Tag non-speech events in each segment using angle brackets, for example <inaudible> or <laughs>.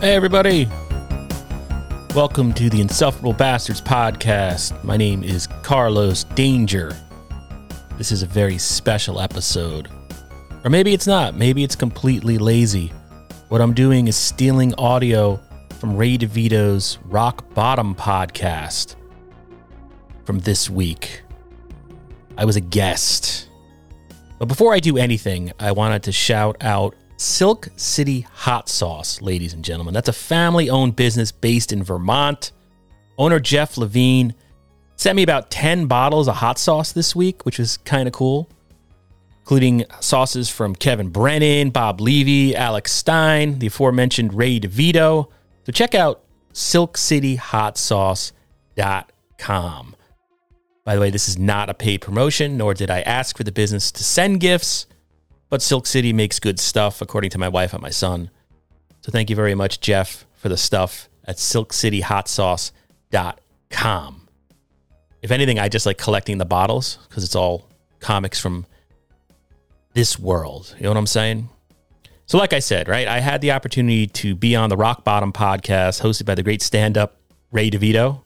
Hey, everybody. Welcome to the Insufferable Bastards podcast. My name is Carlos Danger. This is a very special episode. Or maybe it's not. Maybe it's completely lazy. What I'm doing is stealing audio from Ray DeVito's Rock Bottom podcast from this week. I was a guest. But before I do anything, I wanted to shout out Silk City Hot Sauce, ladies and gentlemen. That's a family owned business based in Vermont. Owner Jeff Levine sent me about 10 bottles of hot sauce this week, which is kind of cool, including sauces from Kevin Brennan, Bob Levy, Alex Stein, the aforementioned Ray DeVito. So check out silkcityhotsauce.com. By the way, this is not a paid promotion, nor did I ask for the business to send gifts. But Silk City makes good stuff, according to my wife and my son. So thank you very much, Jeff, for the stuff at silkcityhotsauce.com. If anything, I just like collecting the bottles because it's all comics from this world. You know what I'm saying? So, like I said, right, I had the opportunity to be on the Rock Bottom podcast hosted by the great stand up Ray DeVito.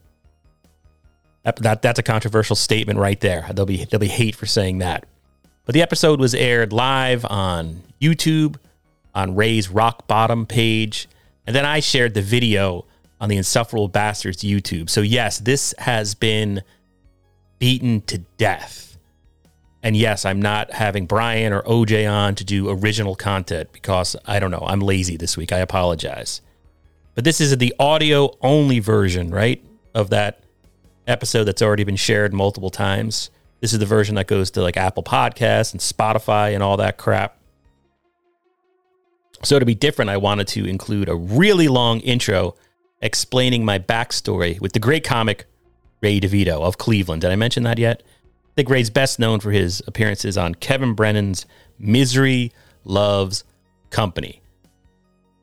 That, that, that's a controversial statement right there. There'll be, there'll be hate for saying that. But the episode was aired live on YouTube, on Ray's Rock Bottom page, and then I shared the video on the Insufferable Bastards YouTube. So, yes, this has been beaten to death. And yes, I'm not having Brian or OJ on to do original content because I don't know, I'm lazy this week. I apologize. But this is the audio only version, right? Of that episode that's already been shared multiple times. This is the version that goes to like Apple Podcasts and Spotify and all that crap. So to be different, I wanted to include a really long intro explaining my backstory with the great comic Ray DeVito of Cleveland. Did I mention that yet? I think Ray's best known for his appearances on Kevin Brennan's Misery Loves Company.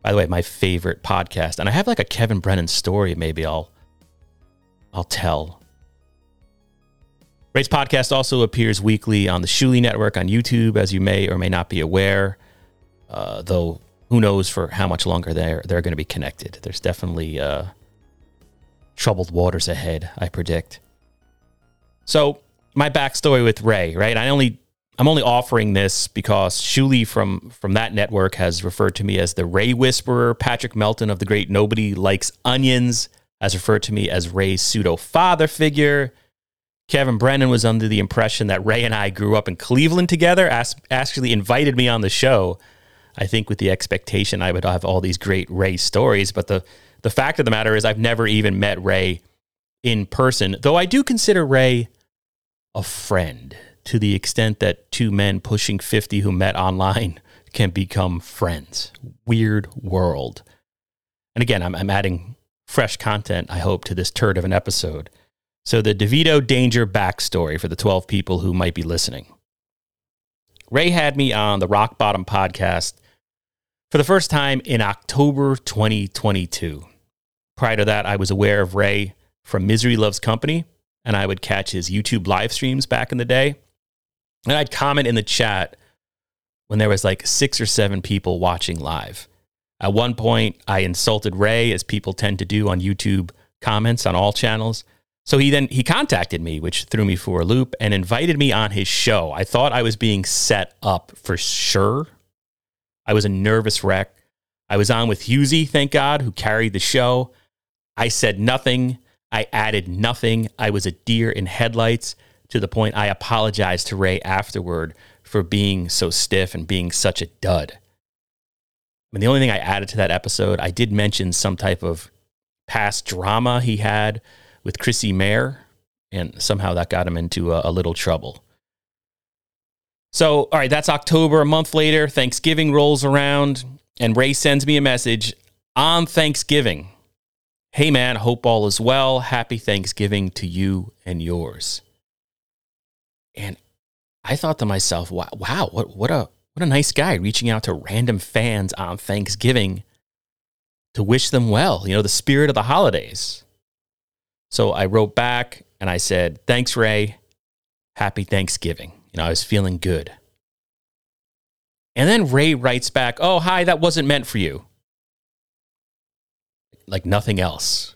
By the way, my favorite podcast, and I have like a Kevin Brennan story. Maybe I'll I'll tell Ray's podcast also appears weekly on the Shuli Network on YouTube, as you may or may not be aware. Uh, though who knows for how much longer they're they're going to be connected. There's definitely uh, troubled waters ahead, I predict. So my backstory with Ray, right? I only I'm only offering this because Shuli from from that network has referred to me as the Ray Whisperer. Patrick Melton of the great Nobody Likes Onions has referred to me as Ray's pseudo father figure. Kevin Brennan was under the impression that Ray and I grew up in Cleveland together, as, actually invited me on the show. I think with the expectation I would have all these great Ray stories. But the, the fact of the matter is, I've never even met Ray in person, though I do consider Ray a friend to the extent that two men pushing 50 who met online <laughs> can become friends. Weird world. And again, I'm, I'm adding fresh content, I hope, to this turd of an episode. So, the DeVito Danger backstory for the 12 people who might be listening. Ray had me on the Rock Bottom podcast for the first time in October 2022. Prior to that, I was aware of Ray from Misery Loves Company, and I would catch his YouTube live streams back in the day. And I'd comment in the chat when there was like six or seven people watching live. At one point, I insulted Ray, as people tend to do on YouTube comments on all channels. So he then he contacted me, which threw me for a loop, and invited me on his show. I thought I was being set up for sure. I was a nervous wreck. I was on with Husey, thank God, who carried the show. I said nothing. I added nothing. I was a deer in headlights to the point I apologized to Ray afterward for being so stiff and being such a dud. I mean, the only thing I added to that episode, I did mention some type of past drama he had with Chrissy Mayr, and somehow that got him into a, a little trouble. So, all right, that's October. A month later, Thanksgiving rolls around, and Ray sends me a message on Thanksgiving. Hey man, hope all is well. Happy Thanksgiving to you and yours. And I thought to myself, wow, wow what, what a what a nice guy reaching out to random fans on Thanksgiving to wish them well, you know, the spirit of the holidays. So I wrote back and I said, Thanks, Ray. Happy Thanksgiving. You know, I was feeling good. And then Ray writes back, Oh, hi, that wasn't meant for you. like nothing else.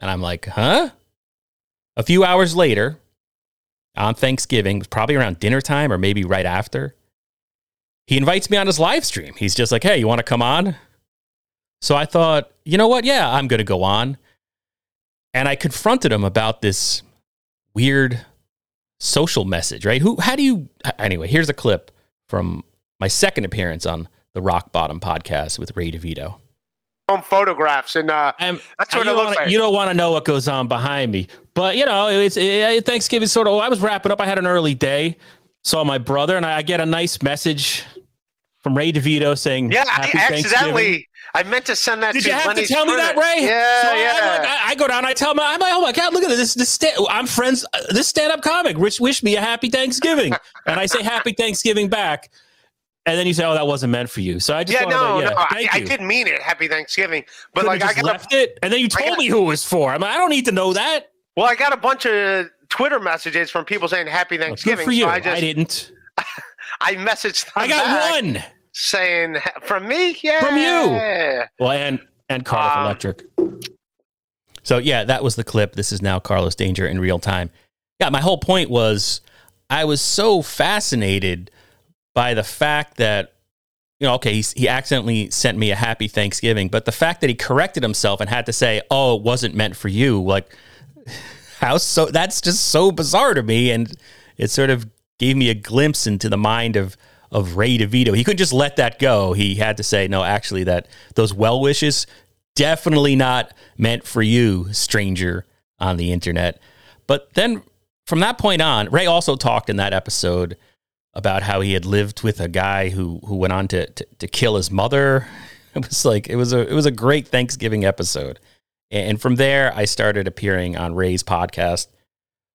And I'm like, huh? A few hours later, on Thanksgiving, probably around dinner time or maybe right after, he invites me on his live stream. He's just like, hey, you want to come on? So I thought, you know what? Yeah, I'm going to go on. And I confronted him about this weird social message, right? Who, how do you, anyway, here's a clip from my second appearance on the Rock Bottom podcast with Ray DeVito. Home photographs, and uh, um, that's what it looks wanna, like. You don't want to know what goes on behind me, but you know, it's it, Thanksgiving sort of. I was wrapping up. I had an early day. Saw my brother, and I, I get a nice message from Ray DeVito saying, "Yeah, I accidentally." I meant to send that. Did to you have Lenny to tell me that, Ray? Yeah, so yeah. Like, I, I, go down. I tell him, I'm like, oh my god, look at this. This sta- I'm friends. Uh, this stand-up comic. Rich, wish me a happy Thanksgiving, and I say happy Thanksgiving back. And then you say, "Oh, that wasn't meant for you." So I just yeah, no, to, yeah, no, I, I, didn't mean it. Happy Thanksgiving, but Could've like I left it, and then you told me who it was for. I'm like, I don't need to know that. Well, I got a bunch of Twitter messages from people saying Happy Thanksgiving. Well, for you, so I, just, I didn't. <laughs> I messaged. I got one saying from me, yeah, from you. Well, and and Cardiff um, Electric. So yeah, that was the clip. This is now Carlos Danger in real time. Yeah, my whole point was I was so fascinated by the fact that you know, okay, he, he accidentally sent me a happy Thanksgiving, but the fact that he corrected himself and had to say, "Oh, it wasn't meant for you," like <laughs> how so? That's just so bizarre to me, and it sort of gave me a glimpse into the mind of of Ray DeVito. He couldn't just let that go. He had to say, "No, actually, that those well wishes definitely not meant for you, stranger on the internet." But then from that point on, Ray also talked in that episode about how he had lived with a guy who who went on to, to, to kill his mother. <laughs> It was like it was a it was a great Thanksgiving episode. And from there I started appearing on Ray's podcast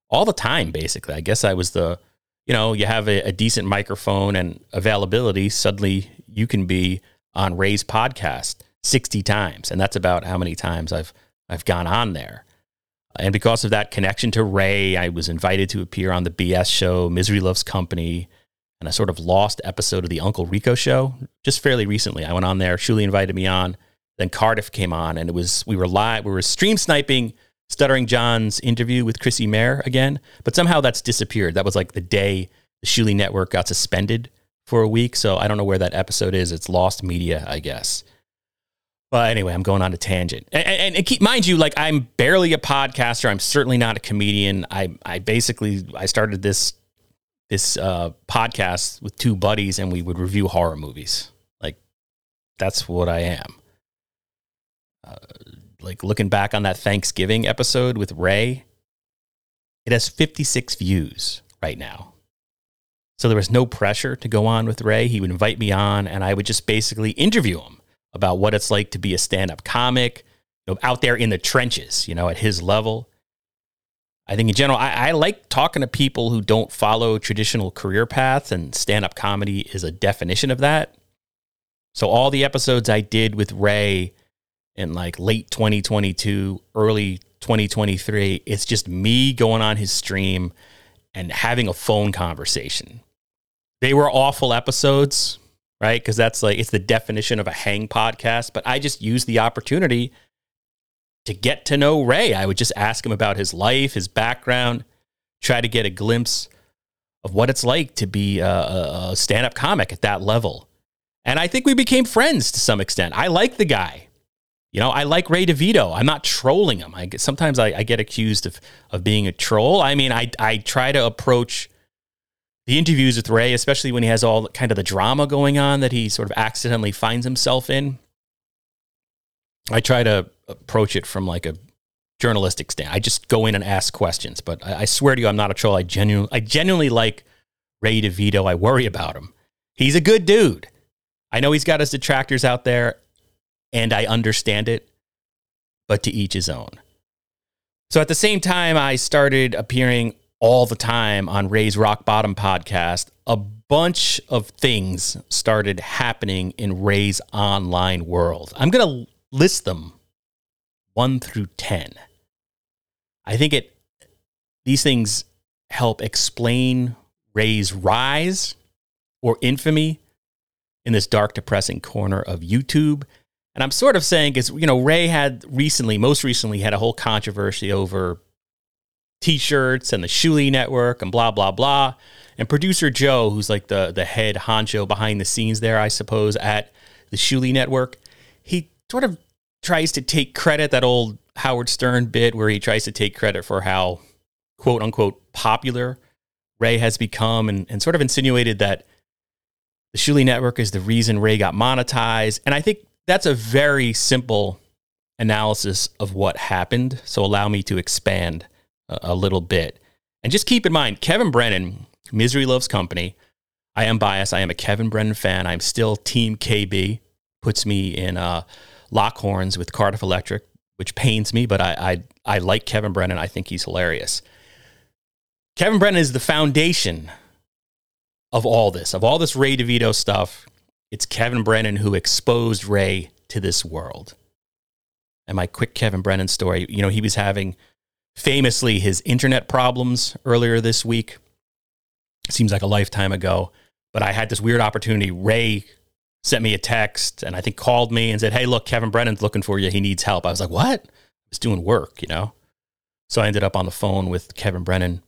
all the time basically. I guess I was the you know, you have a, a decent microphone and availability, suddenly you can be on Ray's podcast 60 times. And that's about how many times I've I've gone on there. And because of that connection to Ray, I was invited to appear on the BS show, Misery Loves Company, and a sort of lost episode of the Uncle Rico show just fairly recently. I went on there. Shuli invited me on. Then Cardiff came on, and it was we were live. We were stream sniping Stuttering John's interview with Chrissy Mayr again, but somehow that's disappeared. That was like the day the Shuli Network got suspended for a week. So I don't know where that episode is. It's lost media, I guess. But anyway, I'm going on a tangent. And, and, and keep, mind you, like I'm barely a podcaster. I'm certainly not a comedian. I I basically I started this this uh, podcast with two buddies and we would review horror movies. Like that's what I am. Uh, like looking back on that Thanksgiving episode with Ray, it has 56 views right now. So there was no pressure to go on with Ray. He would invite me on and I would just basically interview him about what it's like to be a stand-up comic, you know, out there in the trenches, you know, at his level. I think in general, I, I, like talking to people who don't follow traditional career paths, and stand up comedy is a definition of that. So, all the episodes I did with Ray in like late 2022, early 2023, it's just me going on his stream and having a phone conversation. They were awful episodes, right? Because that's like, it's the definition of a hang podcast. But I just used the opportunity to get to know Ray. I would just ask him about his life, his background, try to get a glimpse of what it's like to be a, a stand up comic at that level. And I think we became friends to some extent. I like the guy. You know, I like Ray DeVito. I'm not trolling him. I sometimes I, I, get accused of of being a troll. I mean, I I try to approach the interviews with Ray, especially when he has all kind of the drama going on that he sort of accidentally finds himself in. I try to approach it from like a journalistic stand. I just go in and ask questions. But I, I swear to you, I'm not a troll. I genuinely, I genuinely like Ray DeVito. I worry about him. He's a good dude. I know he's got his detractors out there, and I understand it, but to each his own. So at the same time, I started appearing all the time on Ray's Rock Bottom podcast. A bunch of things started happening in Ray's online world. I'm going to list them 1 through 10. I think it these things help explain Ray's rise or infamy in this dark depressing corner of YouTube And I'm sort of saying is, you know, Ray had recently, most recently, had a whole controversy over t-shirts and the Shuli network and blah blah blah. And producer Joe, who's like the the head honcho behind the scenes there, I suppose, at the Shuli network, he sort of tries to take credit that old Howard Stern bit where he tries to take credit for how quote unquote popular Ray has become and, and sort of insinuated that the Shuli network is the reason Ray got monetized. And I think that's a very simple analysis of what happened. So allow me to expand a, a little bit. And just keep in mind, Kevin Brennan, Misery Loves Company. I am biased. I am a Kevin Brennan fan. I'm still Team KB. Puts me in uh, Lockhorns with Cardiff Electric, which pains me, but I, I, I like Kevin Brennan. I think he's hilarious. Kevin Brennan is the foundation of all this, of all this Ray DeVito stuff. It's Kevin Brennan who exposed Ray to this world. And my quick Kevin Brennan story, you know, he was having famously his internet problems earlier this week. Seems like a lifetime ago, but I had this weird opportunity. Ray sent me a text and I think called me and said, Hey, look, Kevin Brennan's looking for you. He needs help. I was like, What? Was doing work, you know? So I ended up on the phone with Kevin Brennan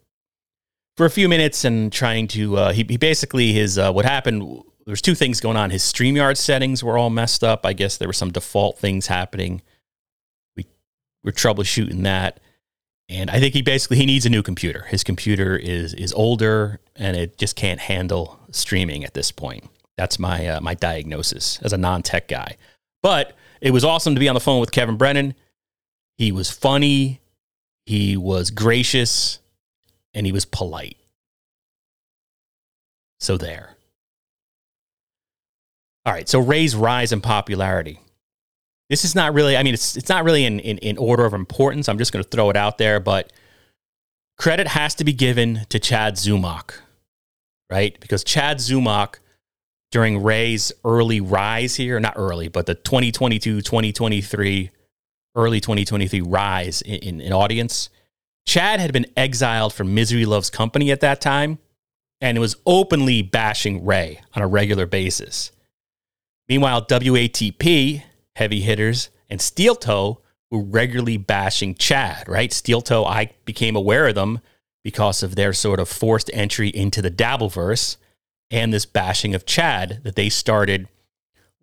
for a few minutes and trying to, uh, he, he basically, his, uh, what happened, there's two things going on. His StreamYard settings were all messed up. I guess there were some default things happening. We were troubleshooting that. And I think he basically he needs a new computer. His computer is is older and it just can't handle streaming at this point. That's my uh, my diagnosis as a non-tech guy. But it was awesome to be on the phone with Kevin Brennan. He was funny, he was gracious, and he was polite. So there. All right, so Ray's rise in popularity. This is not really, I mean, it's, it's not really in, in, in order of importance. I'm just going to throw it out there, but credit has to be given to Chad Zumock, right? Because Chad Zumock, during Ray's early rise here, not early, but the 2022 2023, early 2023 rise in, in, in audience, Chad had been exiled from Misery Loves Company at that time and was openly bashing Ray on a regular basis. Meanwhile, WATP heavy hitters, and Steel Toe were regularly bashing Chad, right? Steel Toe, I became aware of them because of their sort of forced entry into the Dabbleverse and this bashing of Chad that they started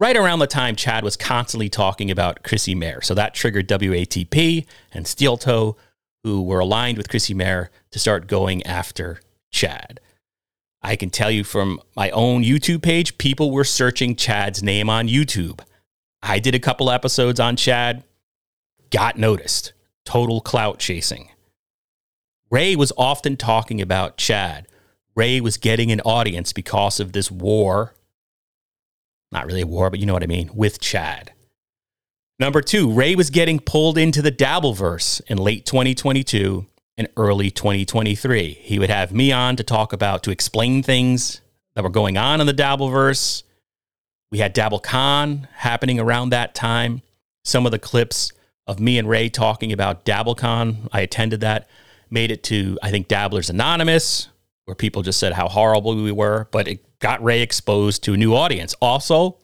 right around the time Chad was constantly talking about Chrissy Mayr. So that triggered WATP and Steel Toe, who were aligned with Chrissy Mayr, to start going after Chad. I can tell you from my own YouTube page, people were searching Chad's name on YouTube. I did a couple episodes on Chad, got noticed. Total clout chasing. Ray was often talking about Chad. Ray was getting an audience because of this war. Not really a war, but you know what I mean, with Chad. Number two, Ray was getting pulled into the Dabbleverse in late 2022 and early 2023. He would have me on to talk about, to explain things that were going on in the Dabbleverse we had DabbleCon happening around that time. Some of the clips of me and Ray talking about DabbleCon, I attended that, made it to, I think, Dabblers Anonymous, where people just said how horrible we were, but it got Ray exposed to a new audience. Also,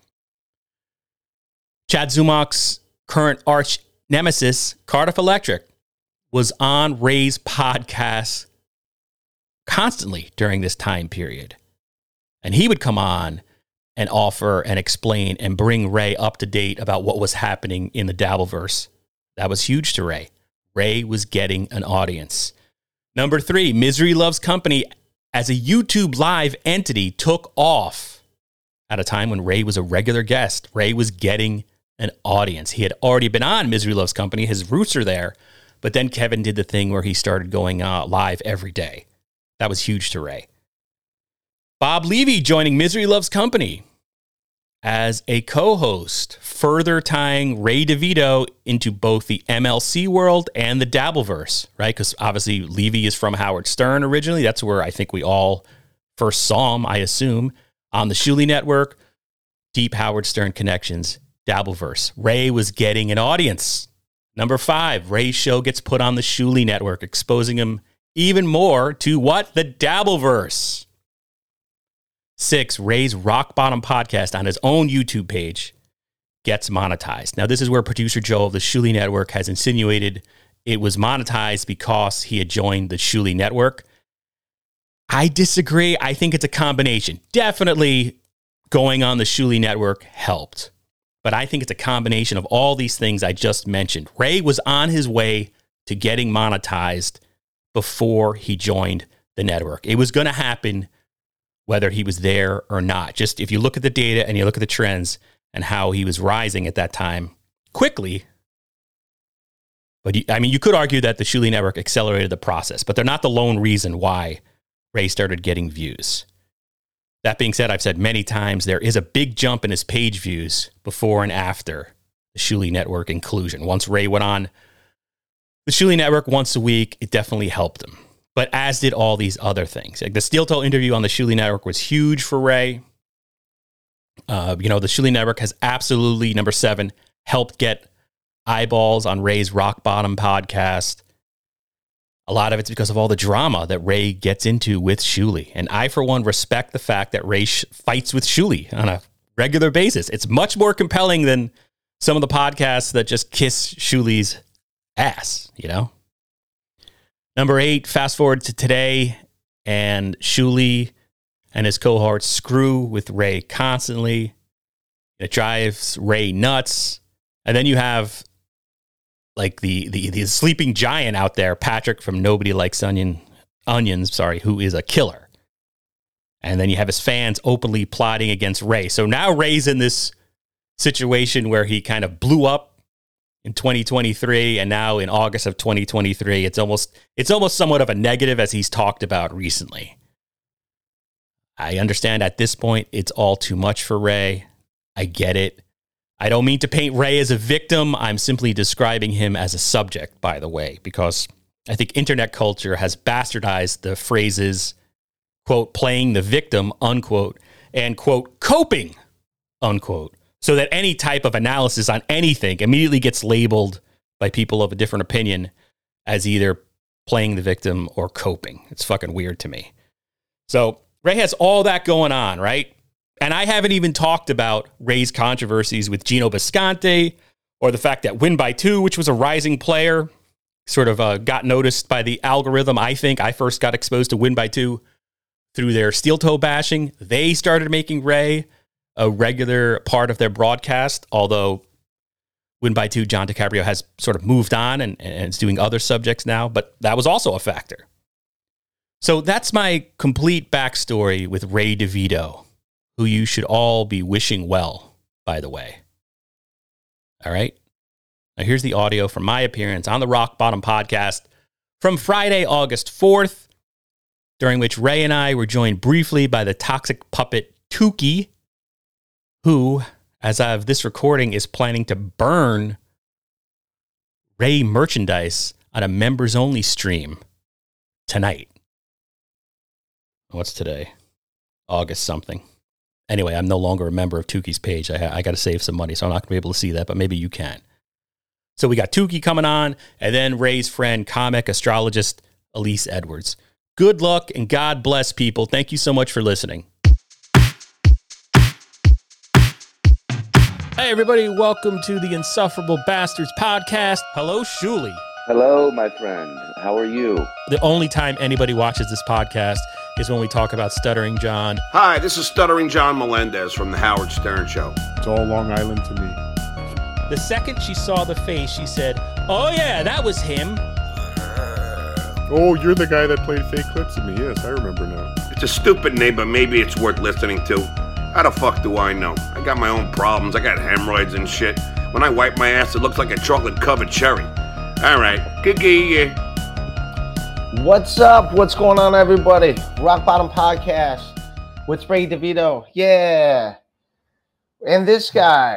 Chad Zumock's current arch nemesis, Cardiff Electric, was on Ray's podcast constantly during this time period. And he would come on and offer and explain and bring Ray up to date about what was happening in the Dabbleverse. That was huge to Ray. Ray was getting an audience. Number three, Misery Loves Company as a YouTube live entity took off at a time when Ray was a regular guest. Ray was getting an audience. He had already been on Misery Loves Company, his roots are there. But then Kevin did the thing where he started going uh, live every day. That was huge to Ray. Bob Levy joining Misery Loves Company as a co host, further tying Ray DeVito into both the MLC world and the Dabbleverse, right? Because obviously Levy is from Howard Stern originally. That's where I think we all first saw him, I assume, on the Shuli Network. Deep Howard Stern connections, Dabbleverse. Ray was getting an audience. Number five, Ray's show gets put on the Shuli Network, exposing him even more to what? The Dabbleverse. Six, Ray's Rock Bottom podcast on his own YouTube page gets monetized. Now, this is where producer Joe of the Shuli Network has insinuated it was monetized because he had joined the Shuli Network. I disagree. I think it's a combination. Definitely going on the Shuli Network helped, but I think it's a combination of all these things I just mentioned. Ray was on his way to getting monetized before he joined the network. It was going to happen whether he was there or not. Just if you look at the data and you look at the trends and how he was rising at that time quickly. But you, I mean, you could argue that the Shuli network accelerated the process, but they're not the lone reason why Ray started getting views. That being said, I've said many times there is a big jump in his page views before and after the Shuli network inclusion. Once Ray went on the Shuli network once a week, it definitely helped him but as did all these other things. Like the Steel Toe interview on the Shuli Network was huge for Ray. Uh, you know, the Shuli Network has absolutely, number seven, helped get eyeballs on Ray's Rock Bottom podcast. A lot of it's because of all the drama that Ray gets into with Shuli. And I, for one, respect the fact that Ray sh- fights with Shuli on a regular basis. It's much more compelling than some of the podcasts that just kiss Shuli's ass, you know? Number eight, fast forward to today, and Shuli and his cohorts screw with Ray constantly. It drives Ray nuts. And then you have like the, the the sleeping giant out there, Patrick from Nobody Likes Onion Onions, sorry, who is a killer. And then you have his fans openly plotting against Ray. So now Ray's in this situation where he kind of blew up in 2023 and now in August of 2023 it's almost it's almost somewhat of a negative as he's talked about recently. I understand at this point it's all too much for Ray. I get it. I don't mean to paint Ray as a victim. I'm simply describing him as a subject, by the way, because I think internet culture has bastardized the phrases, quote, playing the victim, unquote, and, quote, coping, unquote so that any type of analysis on anything immediately gets labeled by people of a different opinion as either playing the victim or coping. It's fucking weird to me. So Ray has all that going on, right? And I haven't even talked about Ray's controversies with Gino Bisconte or the fact that Win by Two, which was a rising player, sort of uh, got noticed by the algorithm. I think I first got exposed to Win by Two through their steel toe bashing. They started making Ray a regular part of their broadcast, although Win by Two, John DiCaprio has sort of moved on and, and is doing other subjects now, but that was also a factor. So that's my complete backstory with Ray DeVito, who you should all be wishing well, by the way. All right. Now, here's the audio from my appearance on the Rock Bottom podcast from Friday, August 4th, during which Ray and I were joined briefly by the toxic puppet Tukey who, as of this recording, is planning to burn Ray merchandise on a members only stream tonight. What's today? August something. Anyway, I'm no longer a member of Tukey's page. I, I got to save some money, so I'm not going to be able to see that, but maybe you can. So we got Tukey coming on, and then Ray's friend, comic astrologist Elise Edwards. Good luck and God bless people. Thank you so much for listening. Hey, everybody, welcome to the Insufferable Bastards podcast. Hello, Shuli. Hello, my friend. How are you? The only time anybody watches this podcast is when we talk about Stuttering John. Hi, this is Stuttering John Melendez from The Howard Stern Show. It's all Long Island to me. The second she saw the face, she said, Oh, yeah, that was him. Oh, you're the guy that played fake clips of me. Yes, I remember now. It's a stupid name, but maybe it's worth listening to. How the fuck do I know? I got my own problems. I got hemorrhoids and shit. When I wipe my ass, it looks like a chocolate covered cherry. All right, Kiki. What's up? What's going on, everybody? Rock Bottom Podcast with Ray DeVito. Yeah. And this guy.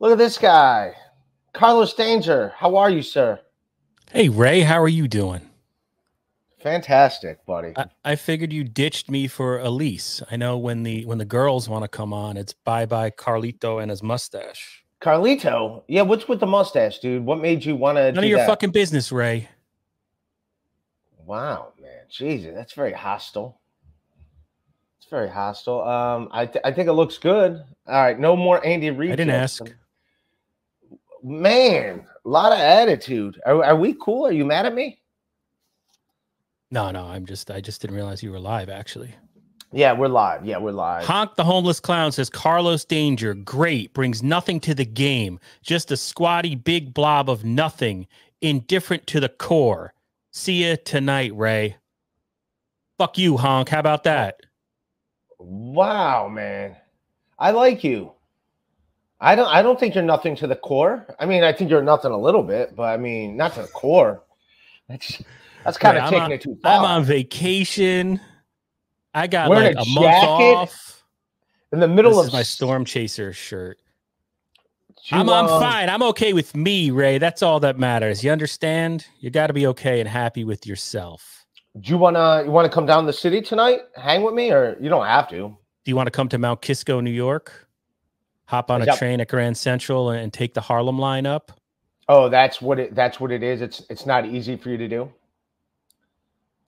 Look at this guy. Carlos Danger. How are you, sir? Hey, Ray. How are you doing? Fantastic, buddy. I, I, figured you ditched me for Elise. I know when the when the girls want to come on, it's bye bye Carlito and his mustache. Carlito, yeah. What's with the mustache, dude? What made you want to? None of your that? fucking business, Ray. Wow, man, Jesus, that's very hostile. It's very hostile. Um, I th- I think it looks good. All right, no more Andy Reid. I didn't ask. man, a lot of attitude. Are, are we cool? Are you mad at me? No, no, I'm just I just didn't realize you were live actually. Yeah, we're live. Yeah, we're live. Honk the homeless clown says Carlos Danger, great, brings nothing to the game, just a squatty big blob of nothing, indifferent to the core. See you tonight, Ray. Fuck you, Honk. How about that? Wow, man. I like you. I don't I don't think you're nothing to the core. I mean, I think you're nothing a little bit, but I mean, not to the core. <laughs> That's that's kind Wait, of I'm taking on- it too far. I'm on vacation. I got Wearing like a a, month off. In the middle This of is my Storm Chaser shirt. You, I'm, I'm um, fine. I'm okay with me, Ray. That's all that matters. You understand? You got to be okay and happy with yourself. Do you wanna you wanna come down the city tonight? Hang with me, or you don't have to. Do you want to come to Mount Kisco, New York? Hop on a train at Grand Central and take the Harlem line up? Oh, that's what it. That's what it is. It's it's not easy for you to do.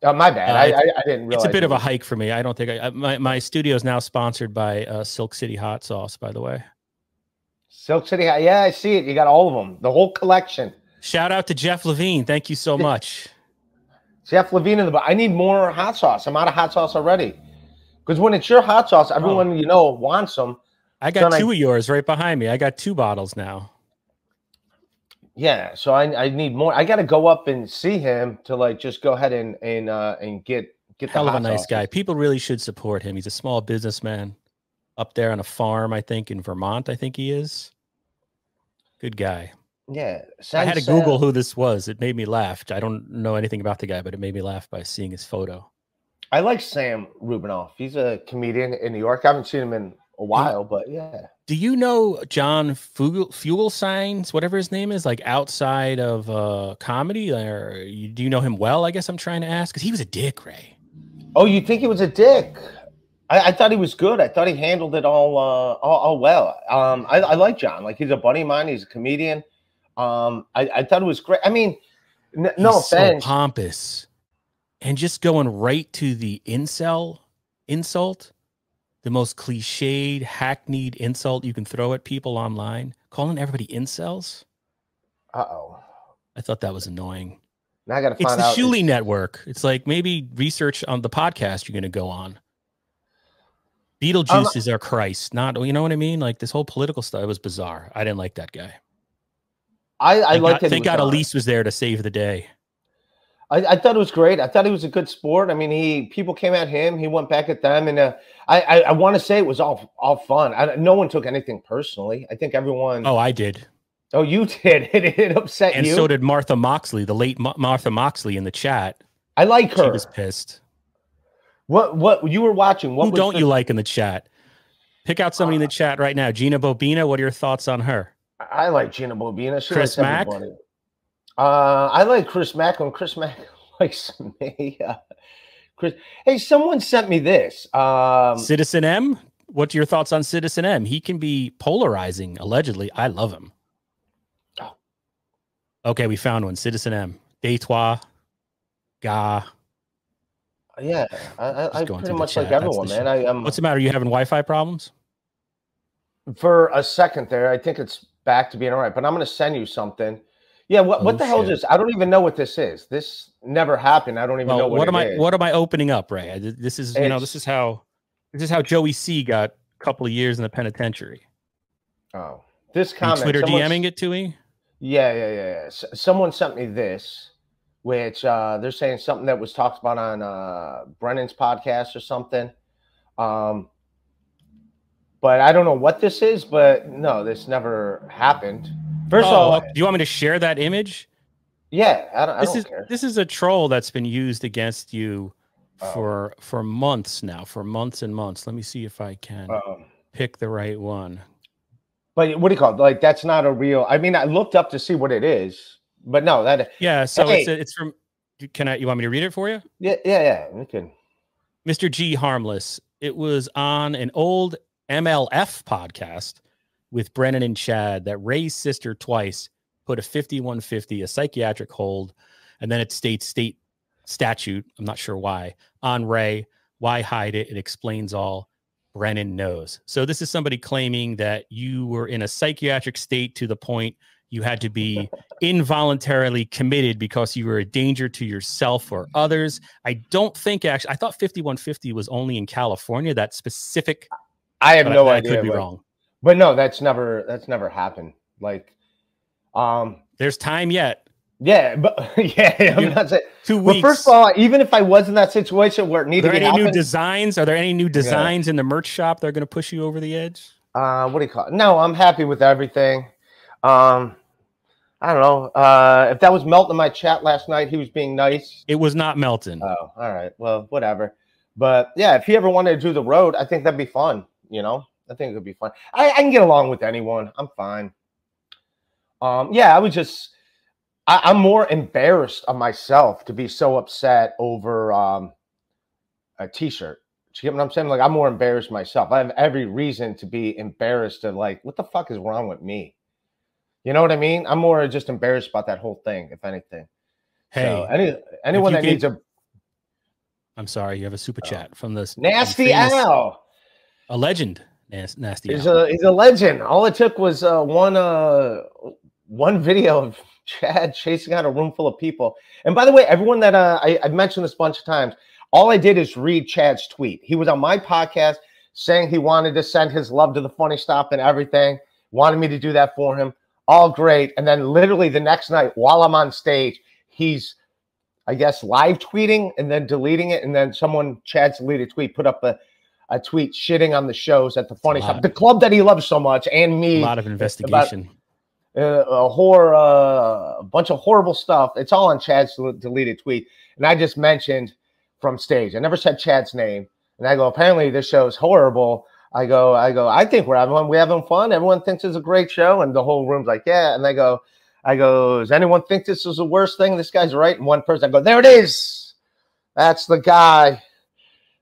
Oh, my bad. Uh, I, I I didn't realize. It's a bit it of a hike for me. I don't think I, I my my studio is now sponsored by uh, Silk City Hot Sauce. By the way, Silk City. Yeah, I see it. You got all of them, the whole collection. shout out to Jeff Levine. Thank you so much. Jeff Levine in the. I need more hot sauce. I'm out of hot sauce already. Because when it's your hot sauce, everyone you know wants them. I got I- two of yours right behind me. I got two bottles now. Yeah, so I, I need more. I got to go up and see him to like just go ahead and and uh and get get the Hell of a nice sauce. guy. People really should support him. He's a small businessman up there on a farm, I think, in Vermont. I think he is. Good guy. Yeah, I had to Google who this was. It made me laugh. I don't know anything about the guy, but it made me laugh by seeing his photo. I like Sam Rubinoff. He's a comedian in New York. I haven't seen him in a while, but yeah. Do you know John Fuel, Fuel Signs, whatever his name is, like outside of uh, comedy? Or you, do you know him well? I guess I'm trying to ask because he was a dick, Ray. Oh, you think he was a dick? I, I thought he was good. I thought he handled it all uh, all, all well. Um, I, I like John. Like he's a buddy of mine. He's a comedian. Um, I, I thought it was great. I mean, n- no He's so pompous and just going right to the incel insult, the most cliched, hackneyed insult you can throw at people online, calling everybody incels. Uh oh. I thought that was annoying. Now I got to find It's the out. Shuli Network. It's like maybe research on the podcast you're going to go on. Beetlejuice Um, is our Christ, not you know what I mean. Like this whole political stuff was bizarre. I didn't like that guy. I, I Thank like God, thank God on. Elise was there to save the day. I, I thought it was great. I thought he was a good sport. I mean, he people came at him, he went back at them, and uh, I I, I want to say it was all all fun. I, no one took anything personally. I think everyone. Oh, I did, Oh, you <laughs> did. It, it upset and you. And so did Martha Moxley, the late Ma- Martha Moxley in the chat. I like her. She her. was pissed. What what you were watching? What Who don't the- you like in the chat? Pick out somebody in the chat right now. Gina Bobina, what are your thoughts on her? I like Gina Bobina. She Chris Mack? everybody. Uh, I like Chris Mack when Chris Mack <laughs> likes me. Uh, <laughs> Chris, hey, someone sent me this. Um, Citizen M, what's your thoughts on Citizen M? He can be polarizing, allegedly. I love him. Oh. Okay, we found one. Citizen M. Deitois. Ga. Yeah, I, I, I pretty much chat. like everyone, man. I um, What's the matter? You having Wi-Fi problems? for a second there. I think it's back to being all right, but I'm going to send you something. Yeah, what, Oh, what the hell is this? I don't even know what this is. This never happened. I don't even know what, what, it am I is. what am I opening up, Ray? This is you know, this is how this is how Joey C got a couple of years in the penitentiary. Oh, this Are you comment. Twitter DMing it to me? Yeah, yeah, yeah. yeah. S- someone sent me this, which uh, they're saying something that was talked about on uh, Brennan's podcast or something. Um, but I don't know what this is. But no, this never happened. First of Oh, all, do you want me to share that image? yeah, I don't, I this don't is care. this is a troll that's been used against you Oh. for for months now, for months and months. Let me see if I can Um, pick the right one. but what do you call it? Like that's not a real. I mean, I looked up to see what it is, but no, that Yeah, so it's Hey. it's from. Can I? You want me to read it for you? yeah, yeah, yeah. You can. Mr. G Harmless. It was on an old MLF podcast with Brennan and Chad that Ray's sister twice put a 5150, a psychiatric hold, and then it states state statute. I'm not sure why on Ray. Why hide it? It explains all. Brennan knows. So this is somebody claiming that you were in a psychiatric state to the point you had to be involuntarily committed because you were a danger to yourself or others. I don't think actually. I thought 5150 was only in California. That specific. I have no I, I idea. could be but, wrong. but no, that's never that's never happened. Like, um, There's time yet. yeah, but <laughs> yeah, I'm not saying. Two Well, weeks. first of all, even if I was in that situation where it needed, are there any new designs? Are there any new designs in the merch shop that are going to push you over the edge? uh, what do you call it? No, I'm happy with everything. Um, I don't know. Uh, if that was Melton in my chat last night, he was being nice. It was not Melton. Oh, all right. Well, whatever. But yeah, if he ever wanted to do the road, I think that'd be fun. You know, I think it would be fun. I, I can get along with anyone. I'm fine. Um, yeah, I was just, I, I'm more embarrassed of myself to be so upset over um, a T-shirt. Do you get what I'm saying? Like, I'm more embarrassed myself. I have every reason to be embarrassed. To like, what the fuck is wrong with me? You know what I mean? I'm more just embarrassed about that whole thing, if anything. hey, so any anyone that needs a I'm sorry. You have a super Oh. chat from this nasty famous- Al. a legend. Nas- nasty. He's Al. a he's a legend. All it took was uh, one uh one video of <laughs> Chad chasing out a room full of people. And by the way, everyone that uh, I, I've mentioned this a bunch of times, all I did is read Chad's tweet. He was on my podcast saying he wanted to send his love to the funny stop and everything. Wanted me to do that for him. All great. And then literally the next night, while I'm on stage, he's I guess live tweeting and then deleting it. And then someone Chad's deleted tweet put up a a tweet shitting on the shows at the funny stop, the club that he loves so much, and me. a lot of investigation. uh, a horror, uh, a bunch of horrible stuff. It's all on Chad's deleted tweet, and I just mentioned from stage. I never said Chad's name, and I go, apparently this show is horrible. I go, I go, I think we're having we having fun. Everyone thinks it's a great show, and the whole room's like, yeah. And I go, I go, does anyone think this is the worst thing? This guy's right. And one person, I go, there it is. That's the guy.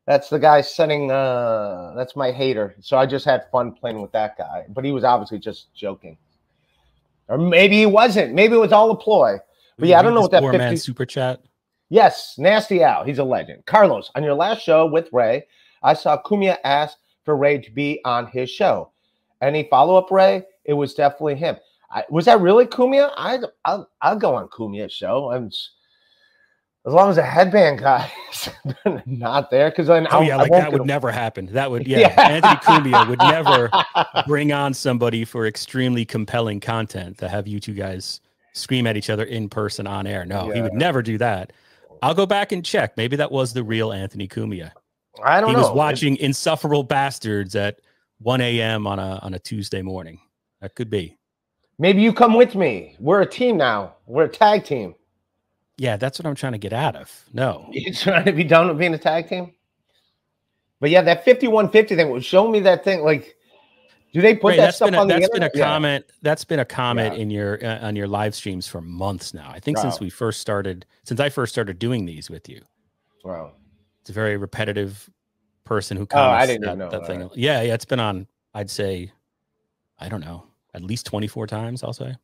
That's the guy sending. Uh, that's my hater. So I just had fun playing with that guy, but he was obviously just joking, or maybe he wasn't. Maybe it was all a ploy. But yeah, I don't know what that poor 50 man super chat. Yes, Nasty Al. He's a legend. Carlos, on your last show with Ray, I saw Cumia ask for Ray to be on his show. Any follow up, Ray? It was definitely him. I, was that really Cumia? I, I'll, I'll go on Cumia's show. And as long as the headband guy is <laughs> not there, because then Oh I'll- yeah, I like that would a- never happen. That would <laughs> yeah. Yeah. Anthony Cumia would never <laughs> bring on somebody for extremely compelling content to have you two guys scream at each other in person on air. No, he would never do that. I'll go back and check. Maybe that was the real Anthony Cumia. I don't know. He know. was watching Insufferable Bastards at 1 a.m. on a on a Tuesday morning. That could be. Maybe you come with me. We're a team now. We're a tag team. Yeah, that's what I'm trying to get out of. No. You're trying to be done with being a tag team? But yeah, that 5150 thing was showing me that thing. Like, do they put Ray, that that's stuff been a, on the that's been a internet? Yeah. comment. That's been a comment Yeah. in your uh, on your live streams for months now. I think since we first started, since I first started doing these with you. Wow. It's a very repetitive person who Oh, I didn't that, know that thing. that. Yeah, yeah, it's been on. I'd say, I don't know, at least 24 times. I'll say.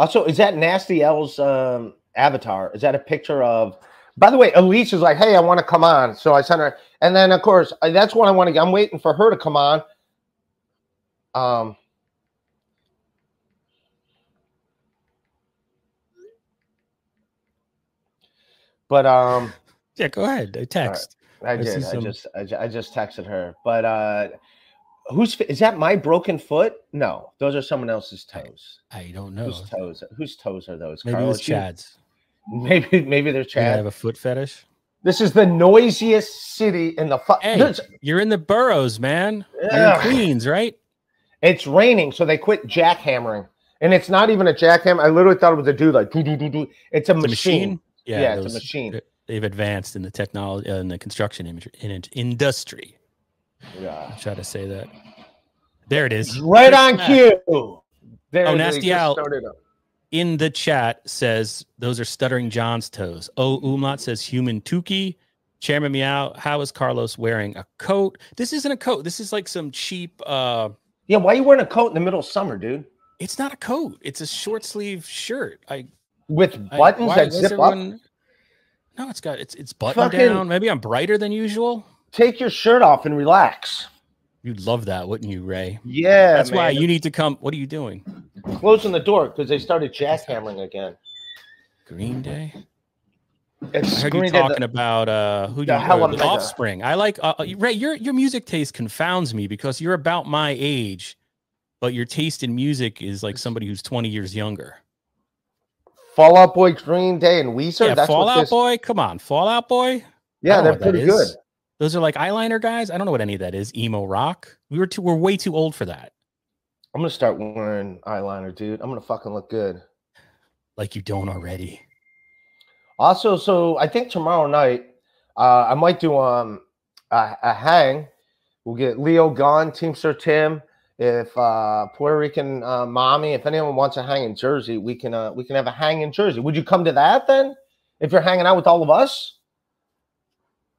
Also, is that Nasty L's um, avatar? Is that a picture of? By the way, Elise is like, "Hey, I want to come on," so I sent her, and then of course that's what I want to. I'm waiting for her to come on. Um. But um, Yeah, go ahead. uh, Text. I I did. I just, I, ju- I just texted her. But uh, who's is that? My broken foot? No, those are someone else's toes. I don't know. Whose toes? Whose toes are those? Maybe it Carlos? was You- Chad's. Maybe, maybe they're Chad. I have a foot fetish. This is the noisiest city in the fu- Hey, There's- you're in the boroughs, man. You're in Queens, right? It's raining, so they quit jackhammering. And it's not even a jackhammer. I literally thought it was a dude like do do do do. It's a It's a machine. machine. Yeah, it's a machine. They've advanced in the technology uh, in the construction im- in industry. Yeah. I'll try to say that. There it is. Right Chris on Mack cue. There Oh, Nasty just Al. In the chat says those are stuttering John's toes. Oh, Umlaut says human Tuki. Chairman Meow, how is Carlos wearing a coat? This isn't a coat. This is like some cheap uh Yeah, why are you wearing a coat in the middle of summer, dude? it's not a coat. It's a short sleeve shirt. I With buttons why that is zip up. No, it's got it's it's buttoned Fucking- down. Maybe I'm brighter than usual. Take your shirt off and relax. You'd love that, wouldn't you, Ray? Yeah, That's why you need to come. What are you doing? closing the door because they started jackhammering again. Green Day. It's I heard Green you Day, the- talking about uh who the you Hella uh, the Offspring. I like uh, uh, Ray. Your your music taste confounds me because you're about my age, but your taste in music is like somebody who's 20 years younger. Fall Out Boy, Green Day, and Weezer. yeah, That's what Fallout this- Boy. Come on, Fall Out Boy. Yeah, they're pretty good. Those are like eyeliner guys. I don't know what any of that is. Emo rock. We were too. We're way too old for that. I'm gonna start wearing eyeliner, dude. I'm gonna fucking look good. Like you don't already. Also, so I think tomorrow night, uh, I might do um a, a hang. We'll get Leo gone, Teamster Tim. If uh, Puerto Rican uh, mommy, if anyone wants to hang in Jersey, we can uh, we can have a hang in Jersey. Would you come to that then? If you're hanging out with all of us,